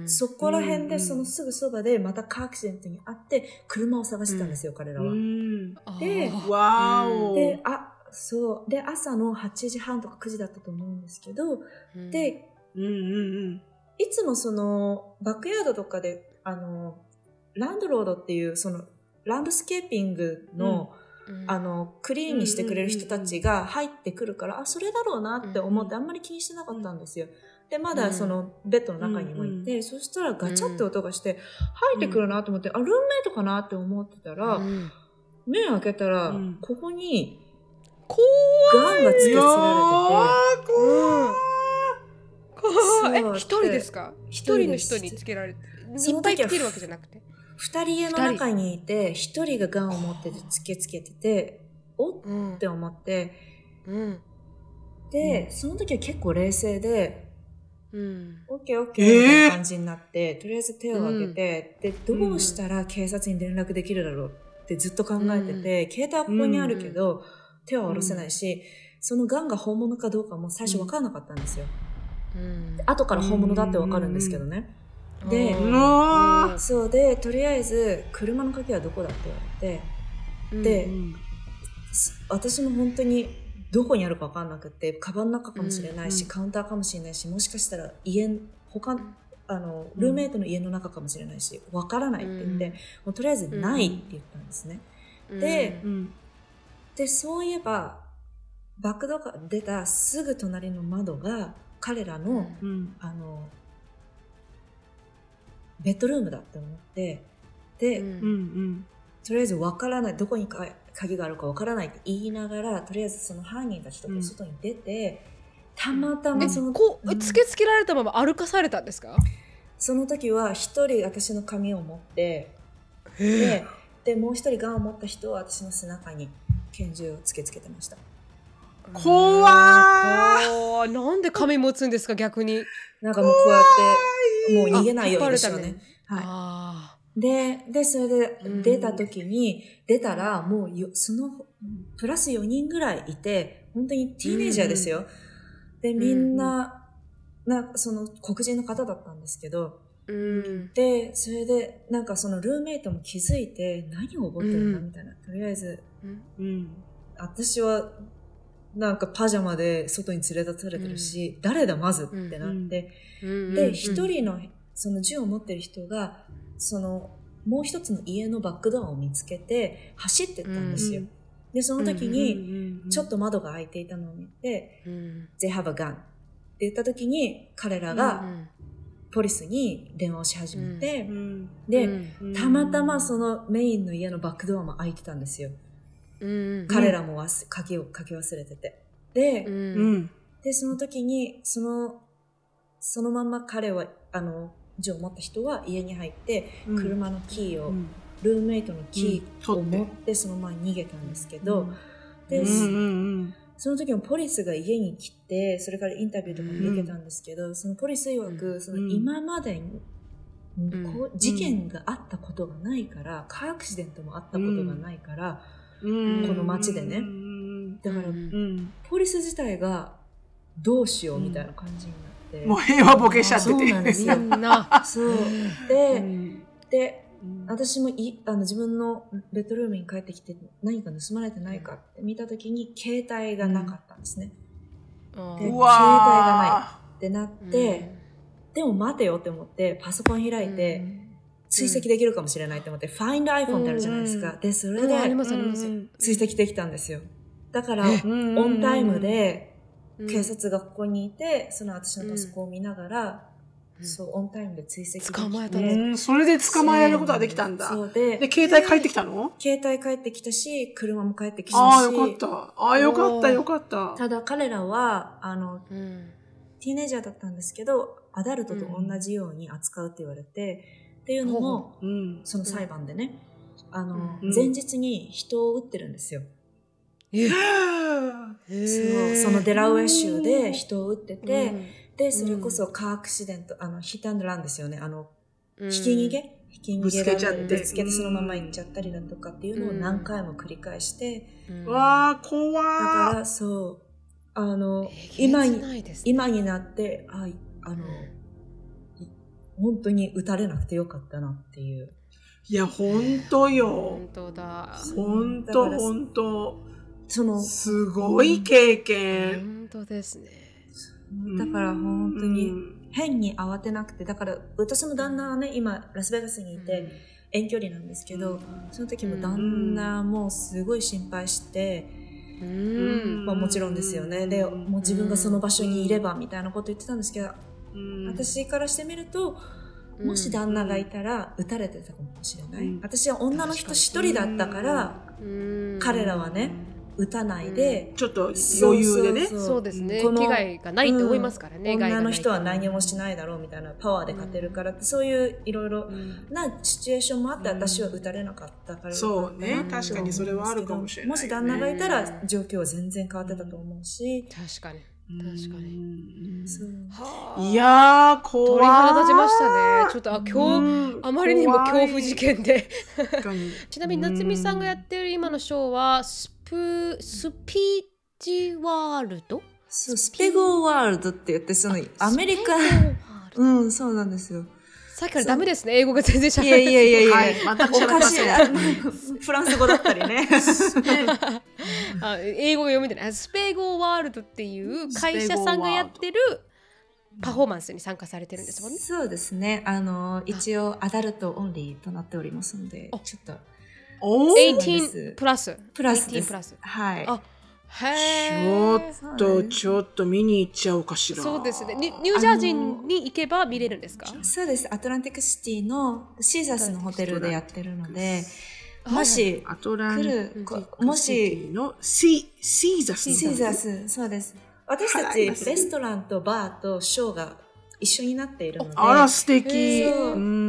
そこら辺でそのすぐそばでまたカーアクシデントにあって車を探してたんですよ、彼らは。で、わーで、あ、そう。で、朝の8時半とか9時だったと思うんですけど、で、うんうんうん、いつもそのバックヤードとかで、あの、ランドロードっていうそのランドスケーピングの、あの、クリーンにしてくれる人たちが入ってくるから、あ、それだろうなって思ってあんまり気にしてなかったんですよ。で、まだそのベッドの中にもいて、そしたらガチャって音がして、入ってくるなと思って、あ、ルームメイトかなって思ってたら、うん。目開けたら、うん。ここに怖ガンが突きつけられてて、怖怖いそうえ一人ですか？一人の人につけられていっぱい来てるわけじゃなくて？二人家の中にいて、一人がガンを持ってて突きつけてて、おって思って、うん。で、その時は結構冷静で、うん。オッケーオッケーみたいな感じになって、とりあえず手を挙げて、で、どうしたら警察に連絡できるだろうってずっと考えてて、携帯はここにあるけど、手は下ろせないし、そのガンが本物かどうかも最初分からなかったんですよ。うん。後から本物だって分かるんですけどね。でうん。うわそうで、とりあえず、車の鍵はどこだって言われて、でうん。す私も本当にどこにあるか分かんなくて、カバンの中かもしれないし、うんカウンターかもしれないし、もしかしたら家、他、あの、ルーメイトの家の中かもしれないし、分からないって言って、うん。もうとりあえずないって言ったんですね。でうん。で、そういえば、バックドアから出たすぐ隣の窓が彼らの、うん。あの、ベッドルームだって思って、で、うん。うん。うん。とりあえずわからない、どこにか鍵があるかわからないって言いながら、とりあえずその犯人たちと外に出て、たまたえまその、こううん。つけつけられたまま歩かされたんですか？その時は一人私の髪を持って、で、で、もう一人ガンを持った人は私の背中に拳銃をつけつけてました。怖いなんで髪持つんですか逆に。なんかもうこうやって、もう逃げないようにですよあ引っ張るね。はい。あで、で、それでうん。出た時に、出たらもうよ、その、プラス4人ぐらいいて、本当にティーネイジャーですよ。で、みんな、な、その黒人の方だったんですけど、ーうん。で、それで、なんかそのルーメイトも気づいて、何を覚えてるんだうん。みたいな。とりあえず、うん。私は、なんかパジャマで外に連れ出されてるし、誰だまずってなって、うん。で、一人の、その銃を持ってる人が、その、もう一つの家のバックドアを見つけて、走ってったんですよ。うん。で、その時うに、ちょっと窓が開いていたのを見て、うん。They have a gun って言った時に、彼らうがんポリスに電話をし始めて、うんで、うんたまたまそのメインの家のバックドアも開いてたんですよ。うん彼らもわす鍵をかけ忘れてて。で、で、その時に、その、そのまま彼は、あの、持った人は家に入って、うん。車のキーを、うん。ルームメイトのキーを持ってそのまま逃げたんですけど、で、その時もポリスが家に来て、それからインタビューとかも受けたんですけど、そのポリス曰く、うん。その今までに、ん。こう事件があったことがないから、カーアクシデントもあったことがないから、うん。この街でね。うん。だから、ポリス自体がどうしようみたいな感じになって。もう平和ボケしちゃってて。そうなんです。よみんな。そう。うで、ん。で、うん。私もいあの自分のベッドルームに帰ってきて何か盗まれてないかって見たときに携帯がなかったんですね。あーでうわってなって、でも待てよって思ってパソコン開いて、うん。追跡できるかもしれないって思って、Find iPhone ってあるじゃないですか。うん。で、それで追跡できたんですよ。だから、オンタイムでうん警察がここにいて、その私のパソコンを見ながら、うん。そう、オンタイムで追跡できて。捕まえたうのんそれで捕まえられることができたんだ。そう。で、で携帯帰ってきたの？携帯帰ってきたし、車も帰ってきたし、ああよかった。ああよかったよかった。ただ彼らは、あの、うん。ティーネイジャーだったんですけど、アダルトと同じように扱うって言われて、っていうのも、うん。その裁判でね、あの、うん。前日に人を撃ってるんですよ。え。そう、そのデラウェア州で人を撃ってて、うん。で、それこそカーアクシデント、あの、ヒットアンドランですよね。あの、うん。ひき逃げ？ひき逃げぶつけちゃって。ぶつけてそのまま行っちゃったりだとかっていうのを何回も繰り返して、うん。わあ怖だかーらそう、あの、今に、ね。今になって、あ、あの、い本当に撃たれなくてよかったなっていう。いやほんとよ。本当だ。ほんとほんとその、すごい経験。本当ですね。だから本当にうん。変に慌てなくて、だから私の旦那はね、今ラスベガスにいて、遠距離なんですけど、その時も旦那もすごい心配して、うん。まあ、もちろんですよね。で、もう自分がその場所にいればみたいなこと言ってたんですけど、私からしてみると、もし旦那がいたら撃たれてたかもしれない。私は女の人一人だったから、彼らはね、打たないで、ちょっと余裕でね。そうですね。危害がないと思いますからね、女の人は何もしないだろうみたいなパワーで勝てるからって、そういういろいろなシチュエーションもあって私は打たれなかったから、そうね。確かにそれはあるかもしれない、もし旦那がいたら状況は全然変わってたと思うし、確かに。確かに。いやー、怖い。鳥肌立ちましたね。ちょっと、あ、今日、あまりにも恐怖事件で。ちなみに、夏美さんがやってる今のショーは、スプ、スピーチワールド？そう、スペゴーワールドって言って、その、アメリカ、うん、そうなんですよ。さっきからダメですね。英語が全然しゃべれない。いやいやいやいや、はい、全くしゃべません。フランス語だったりね。あ英語が読めてない。スペゴーワールドっていう会社さんがやってるパフォーマンスに参加されてるんですもんね。そうですね。あの、一応アダルトオンリーとなっておりますので、ちょっと。18プラス。プラスです。プラス。はい。あちょっと、ちょっと見に行っちゃうかしら。そうですね。ニュージャージーに行けば見れるんですか？そうです。アトランティックシティのシーザスのホテルでやってるので、もし、アトランティックシティのシシーザス。シーザス、そうです。私たち、レストランとバーとショーが一緒になっているので。あら、素敵。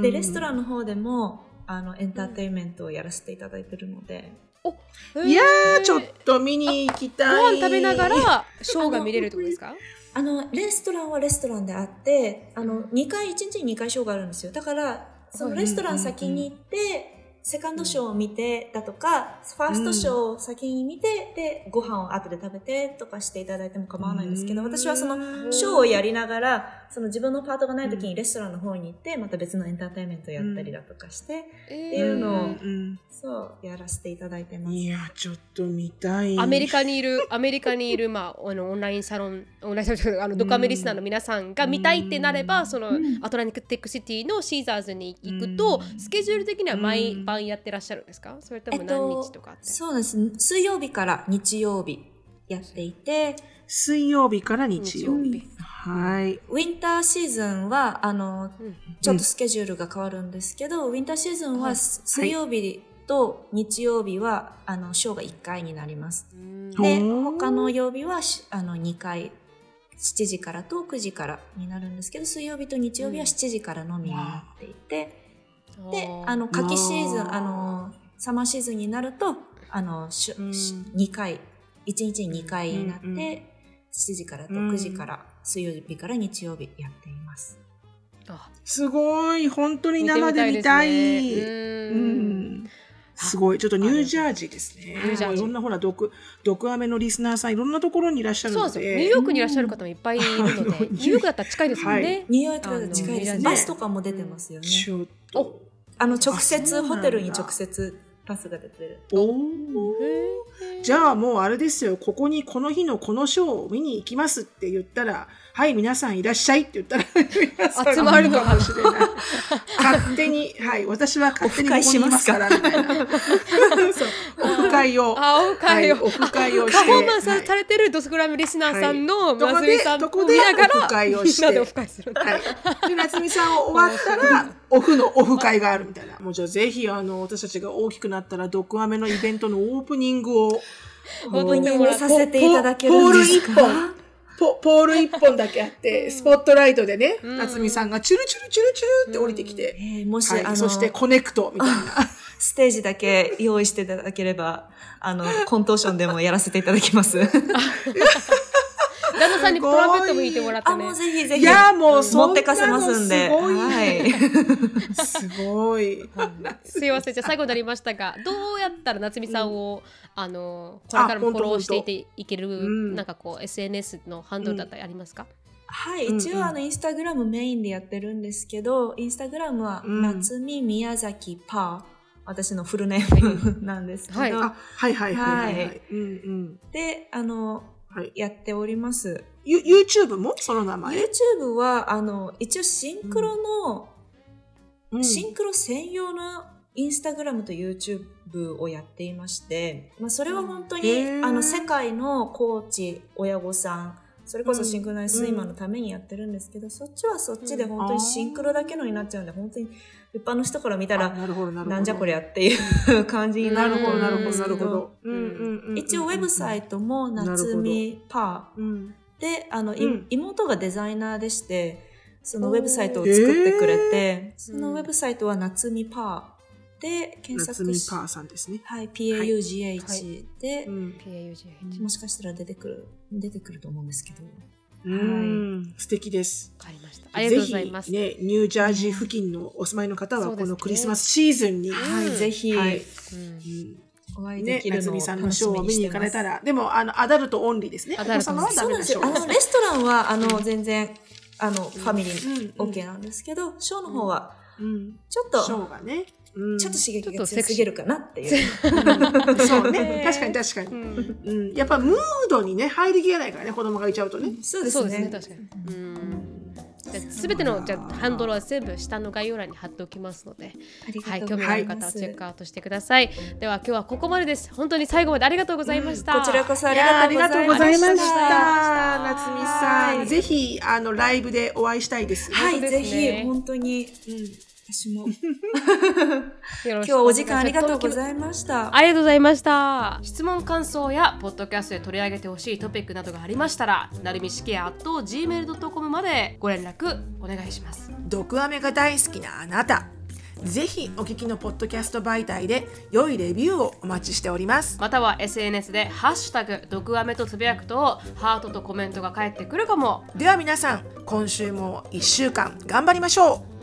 で、レストランの方でも、あの、エンターテインメントをやらせていただいてるので。おいやちょっと見に行きたい。ご飯食べながらショーが見れるってことですか？あの、レストランはレストランであって、あの、2回、1日に2回ショーがあるんですよ。だから、そのレストラン先に行って、セカンドショーを見てだとか、ファーストショーを先に見て、で、ご飯を後で食べてとかしていただいても構わないんですけど、私はそのショーをやりながら、その自分のパートがない時にレストランの方に行って、また別のエンターテインメントをやったりだとかして、っていうのを、そう、やらせていただいてます。いや、ちょっと見たい。アメリカにいる、アメリカにいる、まあ、あのオンラインサロン、オンラインサロン、あのドカメリスナーの皆さんが見たいってなれば、そのアトランティックシティのシーザーズに行くと、スケジュール的には毎晩やってらっしゃるんですか？それとも何日とかって、えっと、そうです。水曜日から日曜日やっていて、水曜日から日曜日。はい。ウィンターシーズンは、あの、うん、ちょっとスケジュールが変わるんですけど、ウィンターシーズンは水曜日と日曜日は、あの、ショーが1回になります。で、他の曜日は、あの、2回、7時からと9時からになるんですけど、水曜日と日曜日は7時からのみになっていて、で、あの、夏季シーズン、あの、サマーシーズンになると、あの、し2回、1日に2回になって、7時からと9時から水曜日から日曜日やっています。すごい本当に生で見たい。ね、うんすごい。ちょっとニュージャージーですね。いろんなほら、毒、毒アメのリスナーさん、いろんなところにいらっしゃるので。そうですニューヨークにいらっしゃる方もいっぱいいるので、ニューヨークだったら近いですもんね。はい、ニューヨークだったら近いですね。バスとかも出てますよね。あの、直接、ホテルに直接パスが出てる。おじゃあもうあれですよ、ここにこの日のこのショーを見に行きますって言ったら、はい、皆さんいらっしゃいって言ったら、集まるのかもしれない。勝手に、はい、私は勝手にここにいますか？ら、みたいな。そう、オフ会を。あ、オフ会を。はい、オフ会をして。パフォーマンスされてるドスグラムリスナーさんの、夏美さんを見ながら、オフ会をして。みんなでオフ会する。はい。で、夏美さん終わったら、オフのオフ会があるみたいな。もうじゃあぜひ、あの、私たちが大きくなったら、ドクアメのイベントのオープニングを、オープニングさせていただけるんですか？ポール一本。ポポール一本だけあって、スポットライトでね、夏美さんがチュルチュルチュルチュルって降りてきて、えー、もし、はい、あのそしてコネクトみたいな。ステージだけ用意していただければ、あの、コントーションでもやらせていただきます。旦那さんにトランペットも弾いてもらってね。あ、もうぜひぜひ。いや、もう持ってかせますんで。はい。すごい。すいません。じゃあ最後になりましたが、どうやったら夏美さんを、あの、これからもフォローしていていける、なんかこう、SNS のハンドルだったりありますか、はい、一応あの、インスタグラムメインでやってるんですけど、インスタグラムは、夏美宮崎パー。私のフルネームなんですけど。はい、はいはいはいはい。で、あの、やっております。YouTube も？その名前？YouTube は、あの、一応シンクロの、うん。シンクロ専用のインスタグラムと YouTube をやっていまして、まあ、それは本当に、あの、世界のコーチ、親御さん、それこそシンクロナイズスイマーのためにやってるんですけど、そっちはそっちで本当にシンクロだけのになっちゃうんで、本当に一般の人から見たあら、なんじゃこりゃっていう感じにななるほど、なるほど、なるほど。うん。うんうんうん一応ウェブサイトも夏美パうん。ーであの、妹がデザイナーでしてそのウェブサイトを作ってくれて、そのウェブサイトは夏美パーで検夏索し美パーさんですね。はい PAUGH で、うん。もしかしたら出てくる出てくると思うんですけど。うん。素敵です。わかりました。ありがとうございます、ぜひね、ニュージャージー付近のお住まいの方は、このクリスマスシーズンに、はい、うんぜひ、はい。うん。うんお会いでね、きるのを夏美さんのショーを見に行かれたら、でも、あの、アダルトオンリーですね。おアダルト子様はダメなショーですそうなんですよ。あのレストランはあの、全然あのファミリーうん。OK なんですけど、ショーの方はうん。ちょっと、ショーがね。うんちょっと刺激が強すぎるかなっていう。そうねね。確かに確かに。うんうん。やっぱムードにね、入りきれないからね、子供がいちゃうとね。そうですね。そうですね確かにうんじゃあ全てのじゃあハンドルは全部下の概要欄に貼っておきますので、はい、興味がある。方はチェックアウトしてください。では今日はここまでです。本当に最後までありがとうございました。こちらこそありがとうございましありがとうございましたた。夏美さん。はいぜひ、あの、ライブでお会いしたいです。はい、本当ですぜねひ本当にうん。私も 今く日はお時間ありがとうごいざいました。ありがとうございました。質問感想やポッドキャストで取り上げてほしいトピックなどがありましたら、なるみしきや gmail.com までご連絡お願いします。毒アメが大好きなあなた。ぜひお聞きのポッドキャスト媒体で良いレビューをお待ちしております。または SNS でハッシュタグ毒アメとつぶやくとハートとコメントが返ってくるかも。では皆さん、今週も1週間頑張りましょう